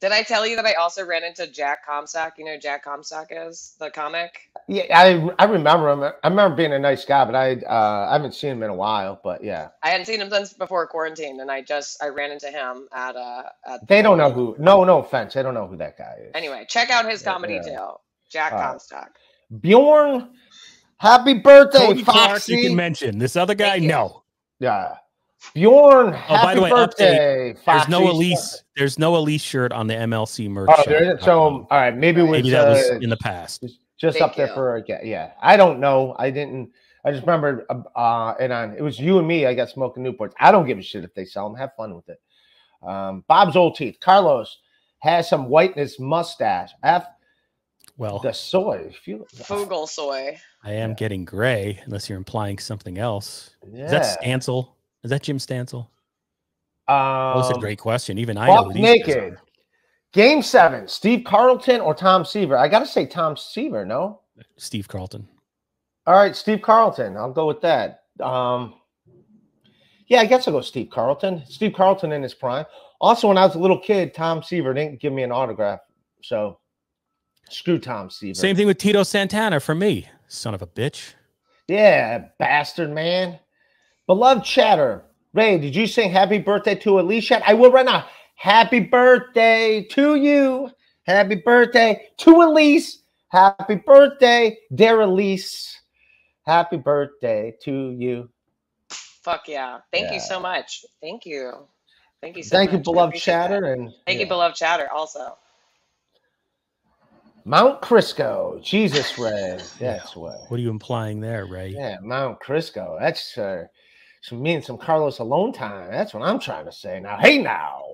Did I tell you that I also ran into Jack Comstock? You know who Jack Comstock is the comic. Yeah, I I remember him. I remember being a nice guy, but I uh I haven't seen him in a while. But yeah, I hadn't seen him since before quarantine, and I just I ran into him at uh at they don't know who. No, no offense. They don't know who that guy is. Anyway, check out his comedy yeah. too. Jack All right. Comstock. Bjorn, happy birthday, Cody Clark, Foxy. you can mention this other guy. No. Yeah. Bjorn, Oh, happy by the way, birthday. update. There's no Foxy. Elise. There's no Elise shirt on the MLC merch. Oh, there isn't. So, all right, maybe it was, that was uh, in the past. just Thank up there you. for a. Yeah, I don't know. I didn't. I just remember, uh, uh, and on it was you and me. I got smoking Newports. I don't give a shit if they sell them. Have fun with it. Um, Bob's old teeth. Carlos has some whiteness mustache. F Well, the soy. If you, <laughs> Fogel soy. I am getting gray, unless you're implying something else. Yeah. Is that Stancil? Is that Jim Stancil? Um, That's a great question. Even I know Buck who these guys naked. Game seven. Steve Carlton or Tom Seaver? I got to say Tom Seaver. No. Steve Carlton. All right, Steve Carlton. I'll go with that. Um, yeah, I guess I'll go Steve Carlton. Steve Carlton in his prime. Also, when I was a little kid, Tom Seaver didn't give me an autograph. So screw Tom Seaver. Same thing with Tito Santana for me. Son of a bitch. Yeah, bastard man. Beloved chatter. Ray, did you sing happy birthday to Alicia? I will right now. Happy birthday to you. Happy birthday to Elise. Happy birthday, dear Elise. Happy birthday to you. Fuck yeah. Thank Yeah. you so much. Thank you. Thank you so Thank you, much. We beloved appreciate that. chatter, and Thank you, yeah. beloved chatter, also. Mount Crisco, Jesus <laughs> Ray. That's what. What are you implying there, Ray? Yeah, Mount Crisco. That's uh, some me and some Carlos alone time. That's what I'm trying to say. Now, hey, now.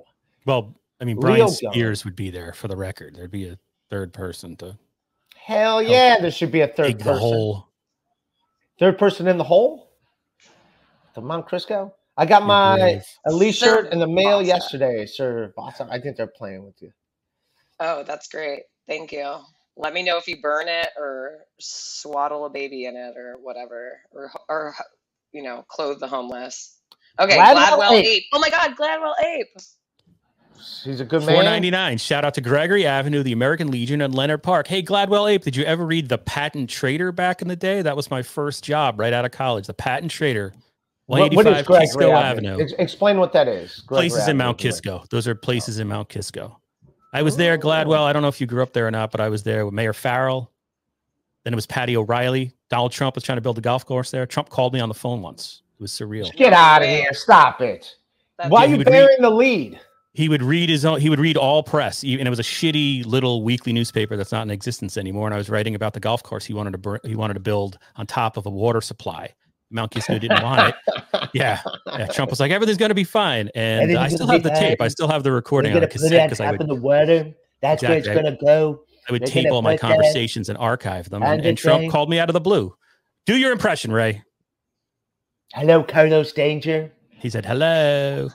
Well, I mean, Leo Brian Spears would be there for the record. There'd be a third person to Hell yeah, there should be a third dig the person. hole. Third person in the hole? The Mount Crisco? I got my grave. Elise shirt in the mail Bossa. yesterday, Sir Bossa. I think they're playing with you. Oh, that's great. Thank you. Let me know if you burn it or swaddle a baby in it or whatever, or or you know, clothe the homeless. Okay, Gladwell Gladwell, Ape. Ape. Oh my God, Gladwell Ape. He's a good Four man. ninety nine. Shout out to Gregory Avenue, the American Legion, and Leonard Park. Hey, Gladwell Ape, did you ever read The Patent Trader back in the day? That was my first job right out of college. The Patent Trader, one What, eighty what is five Gregory Kisco Avenue? Avenue. Ex- explain what that is. Gregory places in Mount Kisco. Those are places in Mount Kisco. I was there, oh. Gladwell. I don't know if you grew up there or not, but I was there with Mayor Farrell. Then it was Patty O'Reilly. Donald Trump was trying to build a golf course there. Trump called me on the phone once. It was surreal. Get out of here. Stop it. That's Why are you would read- bearing the lead? He would read his own. He would read all press, and it was a shitty little weekly newspaper that's not in existence anymore. And I was writing about the golf course he wanted to he wanted to build on top of a water supply. Mount Kisco didn't want it. <laughs> Yeah, yeah. Trump was like, everything's going to be fine, and Everything's I still have the tape. I still have the recording They're on a gonna put it cassette on because I would the water. That's where it's gonna go. I would tape all my conversations and archive them. And, and Trump called me out of the blue. Do your impression, Ray. Hello, Carlos Danger. He said, "Hello."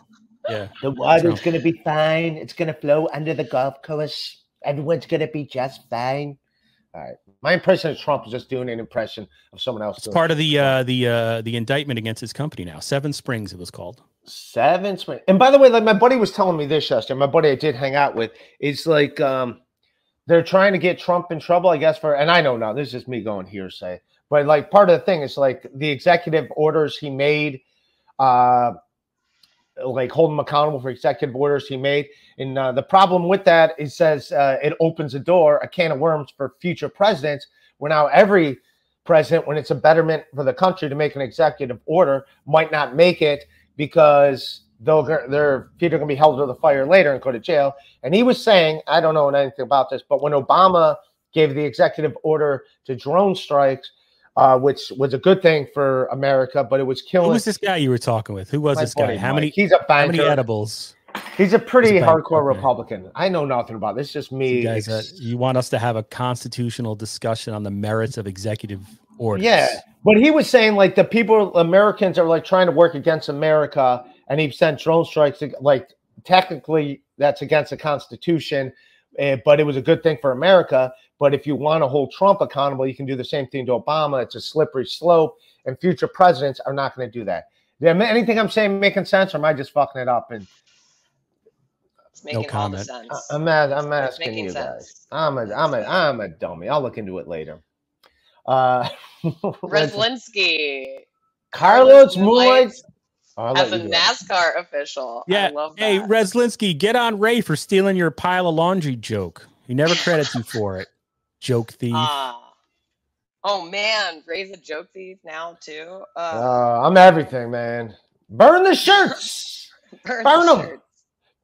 Yeah. The water's Trump. gonna be fine. It's gonna flow under the golf course. Everyone's gonna be just fine. All right. My impression of Trump is just doing an impression of someone else. It's part of the uh, the uh, the indictment against his company now. Seven Springs, it was called. Seven Springs. And by the way, like my buddy was telling me this yesterday. My buddy I did hang out with is like um they're trying to get Trump in trouble, I guess, for and I know now this is just me going hearsay, but like part of the thing is like the executive orders he made, uh like hold him accountable for executive orders he made. And uh, the problem with that is says uh, it opens a door, a can of worms for future presidents, where now every president, when it's a betterment for the country to make an executive order, might not make it because they'll their feet are going to be held to the fire later and go to jail. And he was saying, I don't know anything about this, but when Obama gave the executive order to drone strikes, uh, which was a good thing for America, but it was killing. Who was this guy you were talking with? Who was My this guy? How many? He's a how many edibles? He's a pretty He's a hardcore. Republican. I know nothing about this. It's just me. You guys, uh, you want us to have a constitutional discussion on the merits of executive orders? Yeah, but he was saying like the people, Americans are like trying to work against America, and he sent drone strikes. Like technically, that's against the Constitution, eh, but it was a good thing for America. But if you want to hold Trump accountable, you can do the same thing to Obama. It's a slippery slope, and future presidents are not going to do that. Yeah, anything I'm saying making sense, or am I just fucking it up? And It's making all the comment. sense. I'm a- I'm asking making you sense. guys. I'm a I'm a I'm a dummy. I'll look into it later. Uh, <laughs> Reslinsky Carlos Moonlight Moonlight. Oh, I'll as a you go. NASCAR official. Yeah. I love that. Hey, Reslinsky, get on Ray for stealing your pile of laundry joke. He never <laughs> credits you for it. Joke thief. Ah. oh man, Ray's a joke thief now too. Uh, Uh, I'm everything, man. Burn the shirts. <laughs> burn burn the 'em. shirt.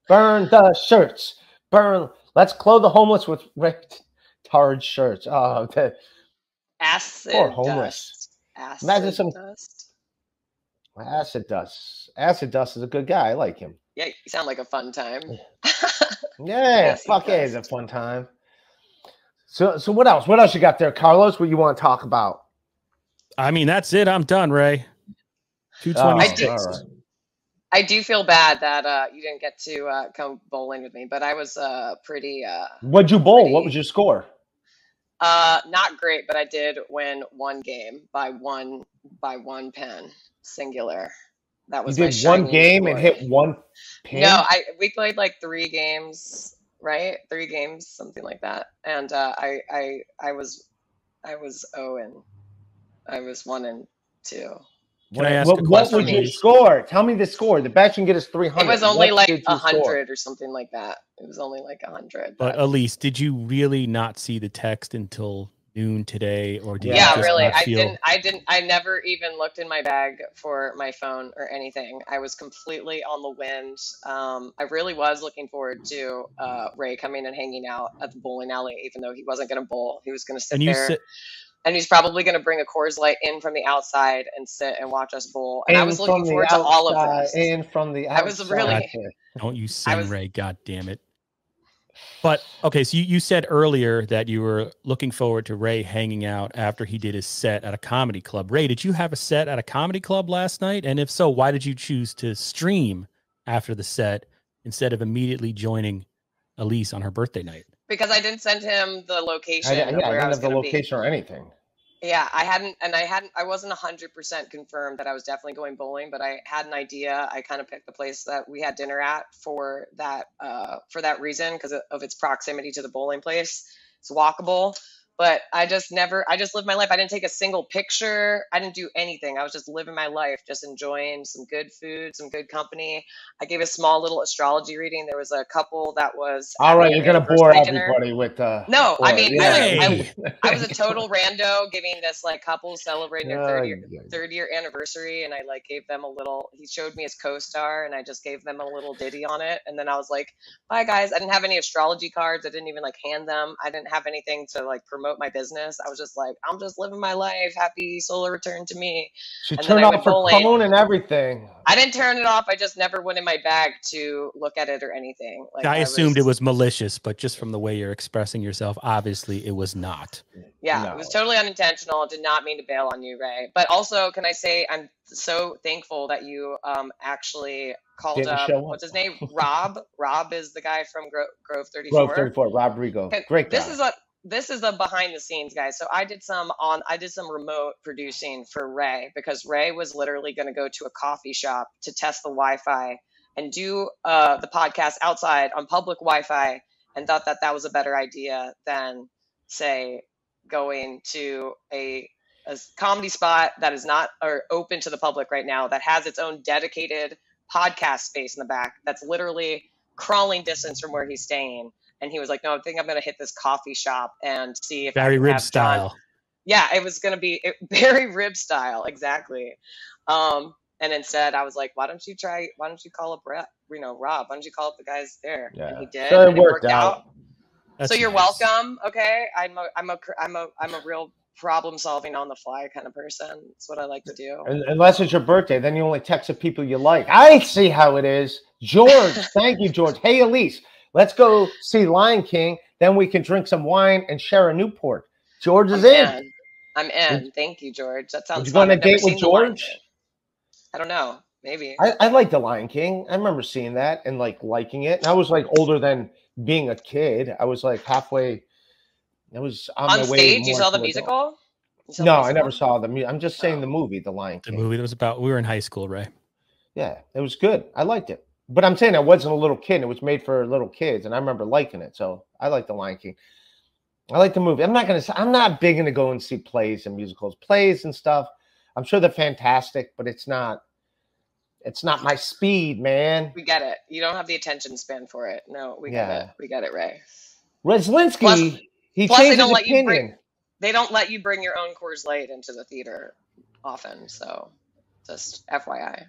Burn the shirts. Burn. Let's clothe the homeless with ripped, tarred shirts. Oh, the, Acid Poor homeless. dust. Acid Imagine some- dust. Acid dust. Acid dust is a good guy. I like him. Yeah, you sound like a fun time. Yeah, <laughs> Acid fuck yeah, it's a fun time. So, so what else? What else you got there, Carlos? What you want to talk about? I mean, that's it. I'm done, Ray. Two Oh, twenty I do- all right. I do feel bad that uh, you didn't get to uh, come bowling with me, but I was uh, pretty uh, What'd you bowl? What was your score? uh, not great, but I did win one game by one by one pin, singular. That was my did one shining game and hit one pin. No, I we played like three games, right? Three games, something like that. And uh, I I I was I was oh and I was one and two. Can I ask what, a what question, was your please? score? Tell me the score. The best you can get is 300. It was only like a a hundred or something like that. It was only like a hundred. But Elise, did you really not see the text until noon today, or did you Yeah, just really. not I feel? didn't. I didn't. I never even looked in my bag for my phone or anything. I was completely on the wind. Um, I really was looking forward to uh, Ray coming and hanging out at the bowling alley, even though he wasn't going to bowl. He was going to sit And you there, said and he's probably going to bring a Coors Light in from the outside and sit and watch us bowl. And I was looking the forward to all of outside, this. And from the I was really- Don't you sing, was- Ray? God damn it! But okay, so you, you said earlier that you were looking forward to Ray hanging out after he did his set at a comedy club. Ray, did you have a set at a comedy club last night? And if so, why did you choose to stream after the set instead of immediately joining Elise on her birthday night? because I didn't send him the location I, yeah, I of didn't I was have the going to be. location or anything. Yeah, I hadn't, and I hadn't, I wasn't 100% confirmed that I was definitely going bowling, but I had an idea. I kind of picked the place that we had dinner at for that, uh, for that reason, because of, of its proximity to the bowling place. It's walkable, but I just never, I just lived my life. I didn't take a single picture. I didn't do anything. I was just living my life, just enjoying some good food, some good company. I gave a small little astrology reading. There was a couple that was. All right, you're gonna bore anniversary dinner. everybody with. Uh, No, I mean, I, yeah. like, I, <laughs> I was a total rando giving this like couple celebrating their third year, third year anniversary, and I like gave them a little. He showed me his co-star, and I just gave them a little ditty on it, and then I was like, "Bye, guys." I didn't have any astrology cards. I didn't even like hand them. I didn't have anything to like promote my business. I was just like, "I'm just living my life. Happy solar return to me." She And turned off her bowling. phone and everything. I didn't turn it off. I just never went in my bag to look at it or anything. Like I assumed it was malicious, but just from the way you're expressing yourself, obviously it was not. Yeah, it was totally unintentional. Did not mean to bail on you, Ray. But also, can I say I'm so thankful that you um actually called Didn't up. up. What's his name? Rob. Rob is the guy from Gro- Grove 34. Grove 34, Rodrigo. Okay, Great guy. This is a this is a behind the scenes guys. So I did some on I did some remote producing for Ray because Ray was literally going to go to a coffee shop to test the Wi-Fi and do uh, the podcast outside on public Wi-Fi and thought that that was a better idea than say going to a a comedy spot that is not or open to the public right now that has its own dedicated podcast space in the back that's literally crawling distance from where he's staying and he was like no i think i'm going to hit this coffee shop and see if I Barry can Rib have John- style. yeah it was going to be it, <laughs> very rib style exactly um and instead i was like why don't you try why don't you call up Ra- you know rob why don't you call up the guys there and he did So it and worked out. so you're welcome. Okay, I'm a I'm a cr- I'm a I'm a real problem solving on the fly kind of person. It's what I like to do. Unless it's your birthday, then you only text the people you like. I see how it is. George, <laughs> thank you, George. Hey, Elise, let's go see Lion King. Then we can drink some wine and share a Newport. George is I'm in. in. I'm in. Thank you, George. That sounds good. you go on fun. a I've never date with seen The Lion George? I don't know. Maybe. I, I like the Lion King. I remember seeing that and like liking it. And I was like older than being a kid. I was like halfway. I was on, on my way. stage, you saw the to adult. musical. You saw the No, I never saw the music. I'm just saying oh. the movie, The Lion King. The movie that was about we were in high school, Ray. Yeah, it was good. I liked it. But I'm saying I wasn't a little kid. It was made for little kids, and I remember liking it. So I like The Lion King. I like the movie. I'm not gonna say I'm not big into go and see plays and musicals, plays and stuff. I'm sure they're fantastic, but it's not. It's not my speed, man. We get it. You don't have the attention span for it. No, we get it. We get it, Ray. Reslinsky, Plus- he Plus, they changed don't his let you opinion. bring. They don't let you bring your own Coors Light into the theater often. So, just FYI.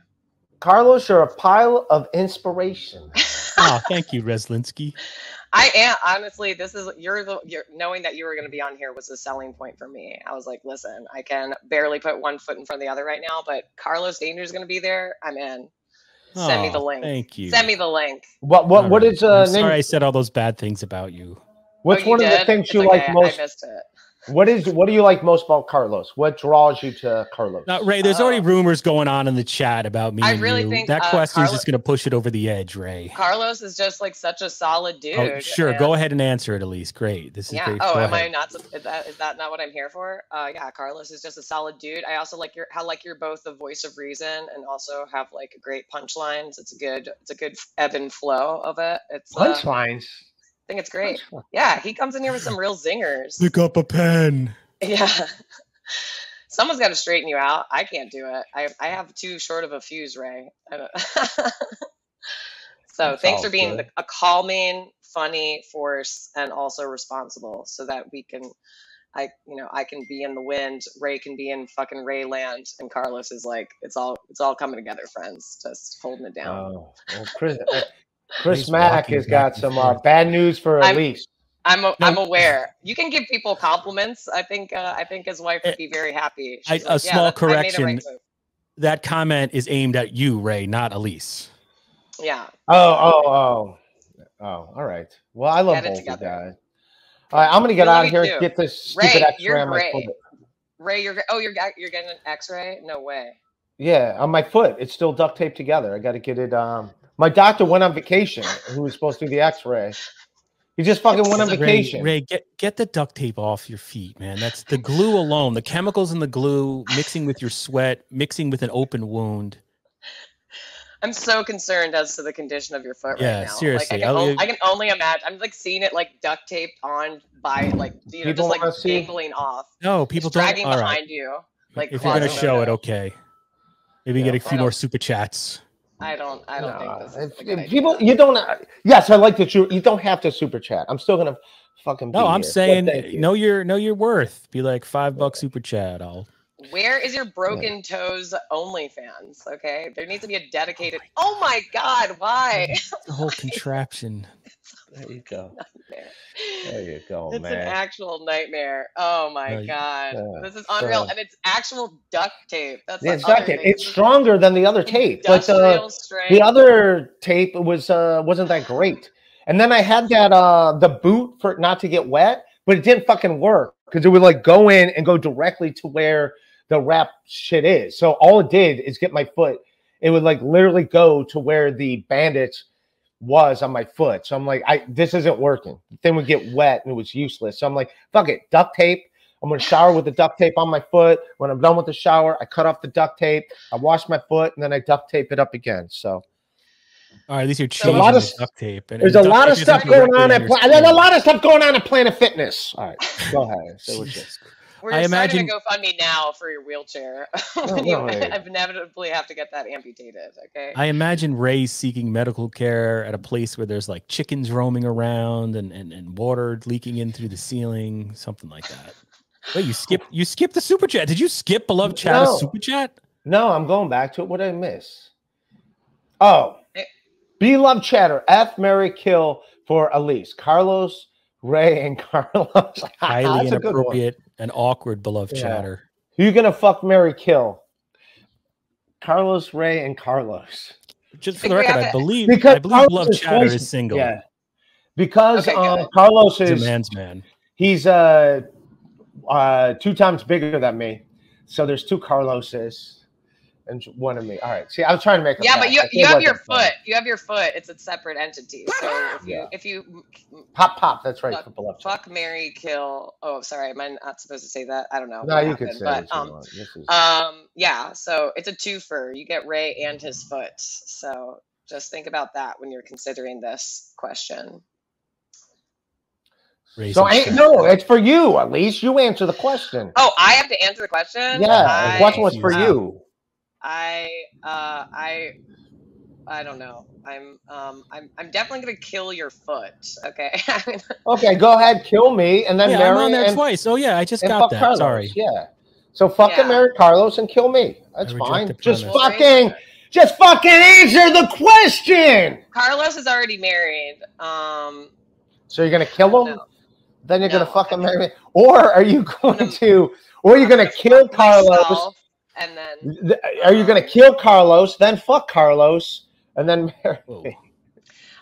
Carlos, you're a pile of inspiration. <laughs> Oh, thank you, Reslinsky. I am honestly. This is you're the you're, knowing that you were going to be on here was a selling point for me. I was like, listen, I can barely put one foot in front of the other right now, but Carlos Danger is going to be there. I'm in. Send me the link. thank you. Send me the link. What what what is uh I'm name? sorry I said all those bad things about you. What's Oh, you one of the things It's you okay, like I most? Missed it. What is what do you like most about Carlos? What draws you to Carlos? Now, Ray, there's already rumors going on in the chat about me Oh. I and really you. think, that uh, question is just going to push it over the edge, Ray. Carlos is just like such a solid dude. Oh, sure. and- Go ahead and answer it, Elise. Great. This is Yeah. great. Oh, Go am I not? Is that is that not what I'm here for? Uh, yeah. Carlos is just a solid dude. I also like your how like you're both the voice of reason and also have like great punchlines. It's a good it's a good ebb and flow of it. It's uh, Punchlines. I think it's great. Yeah, he comes in here with some real zingers. Pick up a pen. Yeah. <laughs> Someone's got to straighten you out. I can't do it. I I have too short of a fuse, Ray. <laughs> So That's thanks for being good. a calming, funny force and also responsible, so that we can I, you know, I can be in the wind. Ray can be in fucking Ray land, and Carlos is like, it's all, it's all coming together, friends. Just holding it down. Oh, well, Chris, uh, Chris He's Mack has back got some uh, bad news for I'm- Elise. I'm, a, I'm aware. You can give people compliments. I think, uh, I think his wife would be very happy. I, She's a "Yeah, small that's- a correction. right that comment is aimed at you, Ray, not Elise. Yeah. Oh, oh, oh, oh. All right. Well, I love Get it both you guys. All right, I'm gonna get We out of you here and too. get this stupid Ray, X-ray you're on my great. foot. Ray, you're, oh, you're, you're getting an X-ray? No way. Yeah, on my foot. It's still duct taped together. I got to get it. Um, my doctor went on vacation. Who was supposed to do the X-ray? He just fucking went on vacation. Ray, get get the duct tape off your feet, man. That's the glue alone. The chemicals in the glue mixing with your sweat, mixing with an open wound. I'm so concerned as to the condition of your foot Yeah, right now. seriously, Like, I, can only, I can only imagine. I'm like seeing it like duct taped on by like you know People just like wanna see- dangling off. No, people It's don't. dragging behind right. you. Like If you're gonna show it, okay. Maybe get a few more super chats. I don't. I don't think this is If- a good if idea. people, you don't. uh, Yes, I like that you. You don't have to super chat. I'm still gonna fucking. No, be I'm here. Saying thank you. know your know your worth. Be like five bucks super chat. I'll Where is your broken toes OnlyFans? Okay, there needs to be a dedicated. Oh my God, why? the whole contraption. <laughs> There you go. There you go, It's man. an actual nightmare. Oh my Right. god, Yeah, this is unreal, so- and it's actual duct tape. That's Yeah, the it's duct tape. thing. It's stronger than the other tape. But the, strength. the other tape was uh wasn't that great. And then I had that uh the boot for not to get wet, but it didn't fucking work because it would like go in and go directly to where the wrap shit is. So all it did is get my foot. It would like literally go to where the bandage was on my foot. So I'm like, I this isn't working. The thing would get wet and it was useless. So I'm like, fuck it, duct tape. I'm gonna shower with the duct tape on my foot. When I'm done with the shower, I cut off the duct tape, I wash my foot, and then I duct tape it up again. So All right, at least you're There's a lot of the duct tape. and- there's and a lot of stuff going on at your Pla- there's a lot of stuff going on at Planet Fitness. All right, go ahead. Say what you- <laughs> We're I starting imagine- to GoFundMe now for your wheelchair. <laughs> Oh, when you no, <laughs> inevitably have to get that amputated. Okay. I imagine Ray seeking medical care at a place where there's like chickens roaming around and, and, and water leaking in through the ceiling, something like that. Wait, you skip you skipped the super chat. Did you skip beloved chat No. super chat? No, I'm going back to it. What did I miss? Oh, beloved chatter. F Mary kill for Elise, Carlos, Ray, and <laughs> Carlos. Highly That's a good one. inappropriate and awkward beloved Yeah. chatter. Who you gonna fuck Mary kill? Carlos, Ray, and Carlos. Just for the record, I believe I Because believe Carlos beloved is chatter twice- is single. Yeah. Because Okay, um. Carlos He's a is man's man. he's uh uh two times bigger than me. So there's two Carloses and one of me. All right. See, I was trying to make Yeah, but you you have your I'm foot. You have your foot. It's a separate entity. So if you Yeah. if you Pop pop, that's right fuck, for fuck Mary kill. Oh, sorry, am I not supposed to say that? I don't know. No, what you could say but what you um, want. This is- um, yeah. So it's a twofer. You get Ray and his foot. So just think about that when you're considering this question. Ray's So I, no, it's for you. At least you answer the question. Oh, I have to answer the question. Yeah, I, the question was for uh, you. I uh I I don't know. I'm um I'm I'm definitely gonna kill your foot. Okay. <laughs> Okay, go ahead, kill me, and then Yeah, marry I'm on there and, twice. Oh yeah, I just got that. Carlos. Sorry. Yeah. So fucking Yeah. marry Carlos and kill me. That's fine. Just fucking, just fucking answer the question. Carlos is already married. Um So you're gonna kill him? No. Then you're gonna No, fucking I'm marry, or are you <laughs> going to, or are you gonna kill Carlos? myself, and then Are you gonna kill Carlos, then fuck Carlos, and then <laughs> marry me?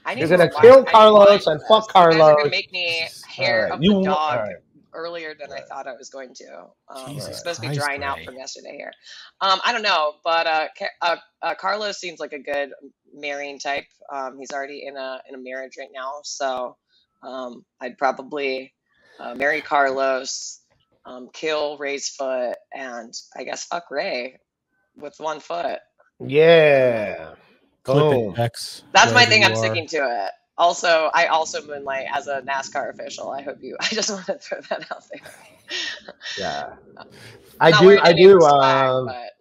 I need You're gonna kill I Carlos and for fuck this. You're Carlos. gonna make me hair Alright, of you- the dog alright. earlier than I thought I was going to. Um, Jesus it's supposed to be Christ, drying out Ray. from yesterday here. Um, I don't know, but uh, uh, uh, Carlos seems like a good marrying type. Um, he's already in a in a marriage right now, so um, I'd probably uh, marry Carlos, um, kill Ray's foot, and I guess fuck Ray with one foot. Yeah. Boom. it, X. That's my thing. I'm are. sticking to it. Also, I also moonlight as a NASCAR official. I hope you. <laughs> I just want to throw that out there. Yeah. I do. I do. his Um, but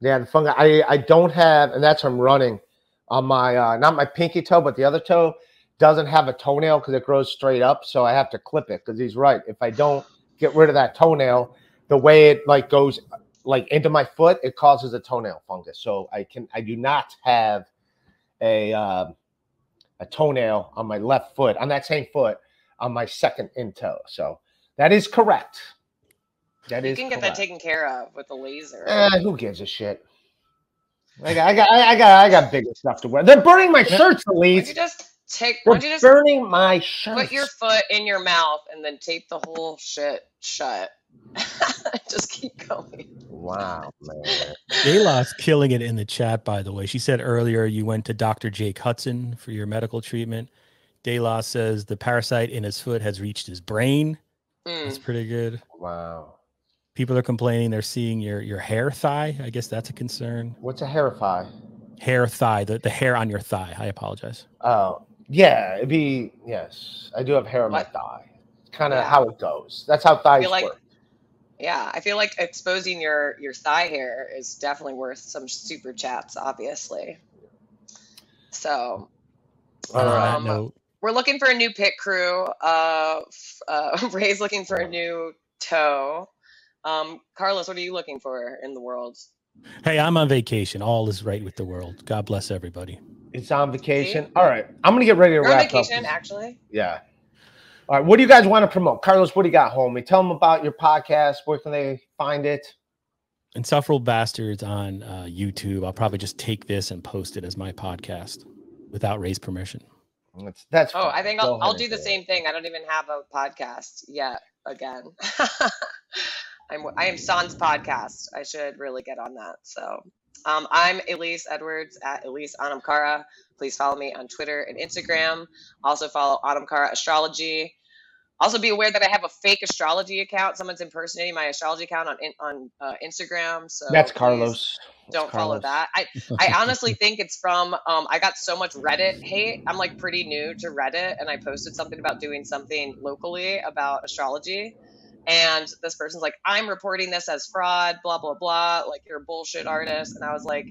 yeah, the fungi. I I don't have, and that's from running on my uh, not my pinky toe, but the other toe doesn't have a toenail because it grows straight up. So I have to clip it because he's right. If I don't, if get rid of that toenail. The way it like goes like into my foot, it causes a toenail fungus. So I can I do not have a um, a toenail on my left foot on that same foot on my second in toe. So that is correct. That You is can get correct. that taken care of with a laser. Eh, who gives a shit? I got, I got, I got, I got bigger stuff to wear. They're burning my shirts, Why don't you Elise. just take? Why They're don't you just burning my shirts. put your foot in your mouth and then tape the whole shit shut? <laughs> just keep going. Wow, man. Dayla's killing it in the chat, by the way. She said earlier you went to Dr. Jake Hudson for your medical treatment. Dayla says the parasite in his foot has reached his brain. That's Mm. pretty good. Wow. People are complaining they're seeing your your hair thigh. I guess that's a concern. What's a hair thigh? Hair thigh, the, the hair on your thigh. I apologize. Oh, yeah, it'd be yes. I do have hair on my thigh. Kind of Yeah. how it goes. That's how I thighs like, work. yeah, I feel like exposing your your thigh hair is definitely worth some super chats, obviously. So, On that um, note, we're looking for a new pit crew. Uh, uh, <laughs> Ray's looking for a new toe. Um, Carlos, what are you looking for in the world? hey, I'm on vacation. All is right with the world. God bless everybody. It's on vacation. All right, I'm gonna get ready to You're on wrap up. vacation, actually. Yeah. All right. What do you guys want to promote? Carlos, what do you got, homie? Tell them about your podcast. Where can they find it? Insufferable Bastards on uh, YouTube. I'll probably just take this and post it as my podcast without Ray's permission. That's that's Oh, fine. I think I'll, I'll do the it. same thing. I don't even have a podcast yet. Again, <laughs> I'm I am Sans podcast. I should really get on that. So, um, I'm Elise Edwards at Elise Anamkara. Please follow me on Twitter and Instagram. Also follow Anamkara Astrology. Also, be aware that I have a fake astrology account. Someone's impersonating my astrology account on on uh, Instagram. So That's Carlos. Don't follow Carlos. that. I I <laughs> honestly think it's from um I got so much Reddit hate. I'm like pretty new to Reddit and I posted something about doing something locally about astrology. And this person's like, I'm reporting this as fraud, blah blah blah, like you're a bullshit artist. And I was like,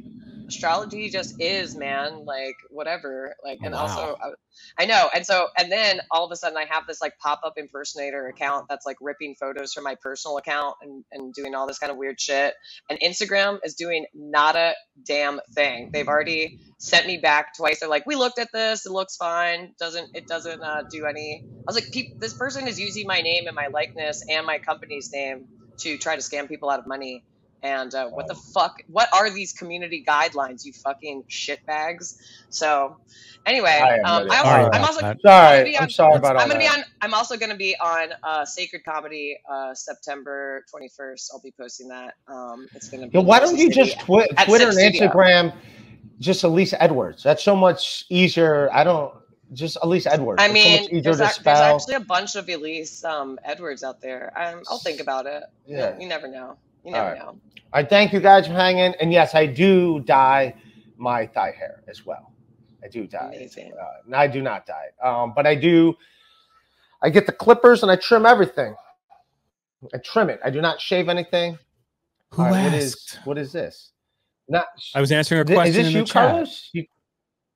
astrology just is, man, like whatever. Like and also I, I know. And so and then all of a sudden I have this like pop-up impersonator account that's like ripping photos from my personal account and, and doing all this kind of weird shit. And Instagram is doing not a damn thing. They've already sent me back twice. They're like, "We looked at this. It looks fine. Doesn't it doesn't uh, do any?" I was like, "This person is using my name and my likeness and my company's name to try to scam people out of money." And uh, what the fuck? What are these community guidelines? You fucking shitbags. So, anyway, I am um. I also, Sorry I'm also, that. I'm Sorry, gonna be I'm on- sorry about all I'm gonna be that. on. I'm also gonna be on uh, Sacred Comedy uh, September 21st. I'll be posting that. Um, it's gonna be. Yo, why in don't you Jersey just twi- at Twitter and Sip Studio. Instagram just Elise Edwards? That's so much easier. I don't just Elise Edwards. I It's so mean, there's, to ac- there's actually a bunch of Elise um, Edwards out there. Um, I'll think about it. You Yeah. You never know. You All never right. know. I thank you guys for hanging. And yes, I do dye my thigh hair as well. I do dye. it. Uh, and I do not dye it. Um, but I do. I get the clippers and I trim everything. I trim it. I do not shave anything. Who All right, what is asked? what is this? Not. I was answering a question Is this in the you, chat. Carlos? You,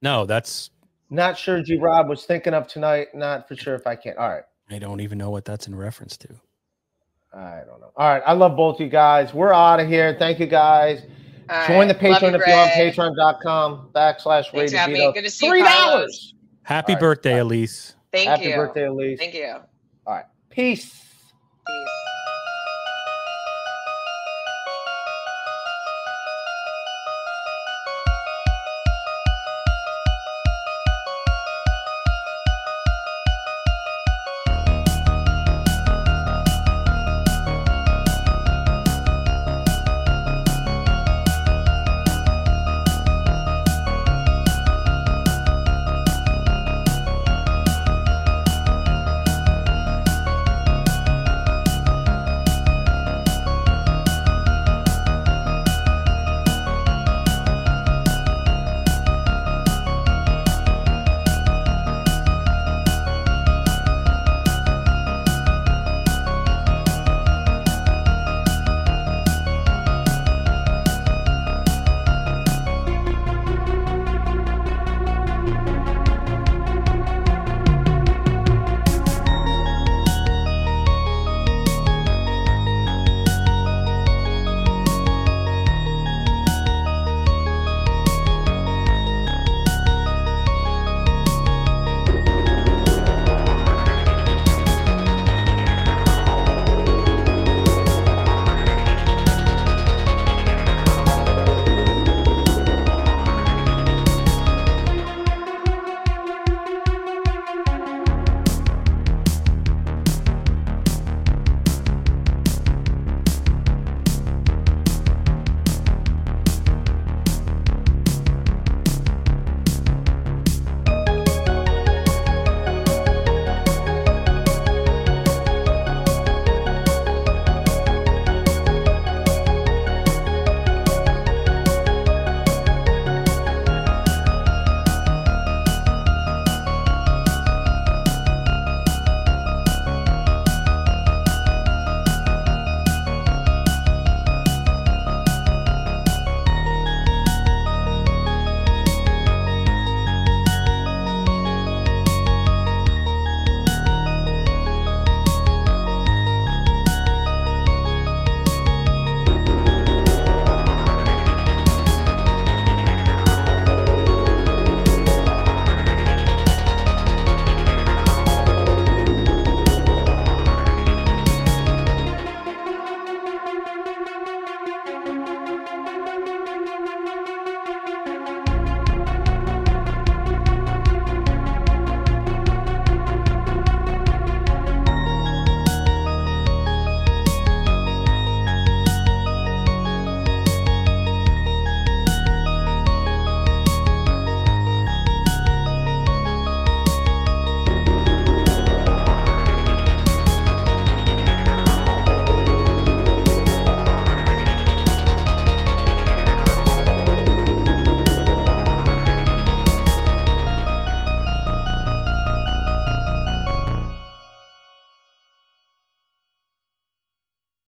No, that's not sure. G. Rob was thinking of tonight. Not for sure if I can. All right. I don't even know what that's in reference to. I don't know. All right. I love both you guys. We're out of here. Thank you guys. All Join the right. Love Patreon you, if you're on patreon.com backslash Thanks for having me. Radio Good to see you, Three dollars. Happy All right, birthday, Elise. Thank Happy you. birthday, Elise. Thank you. All right. Peace. Peace.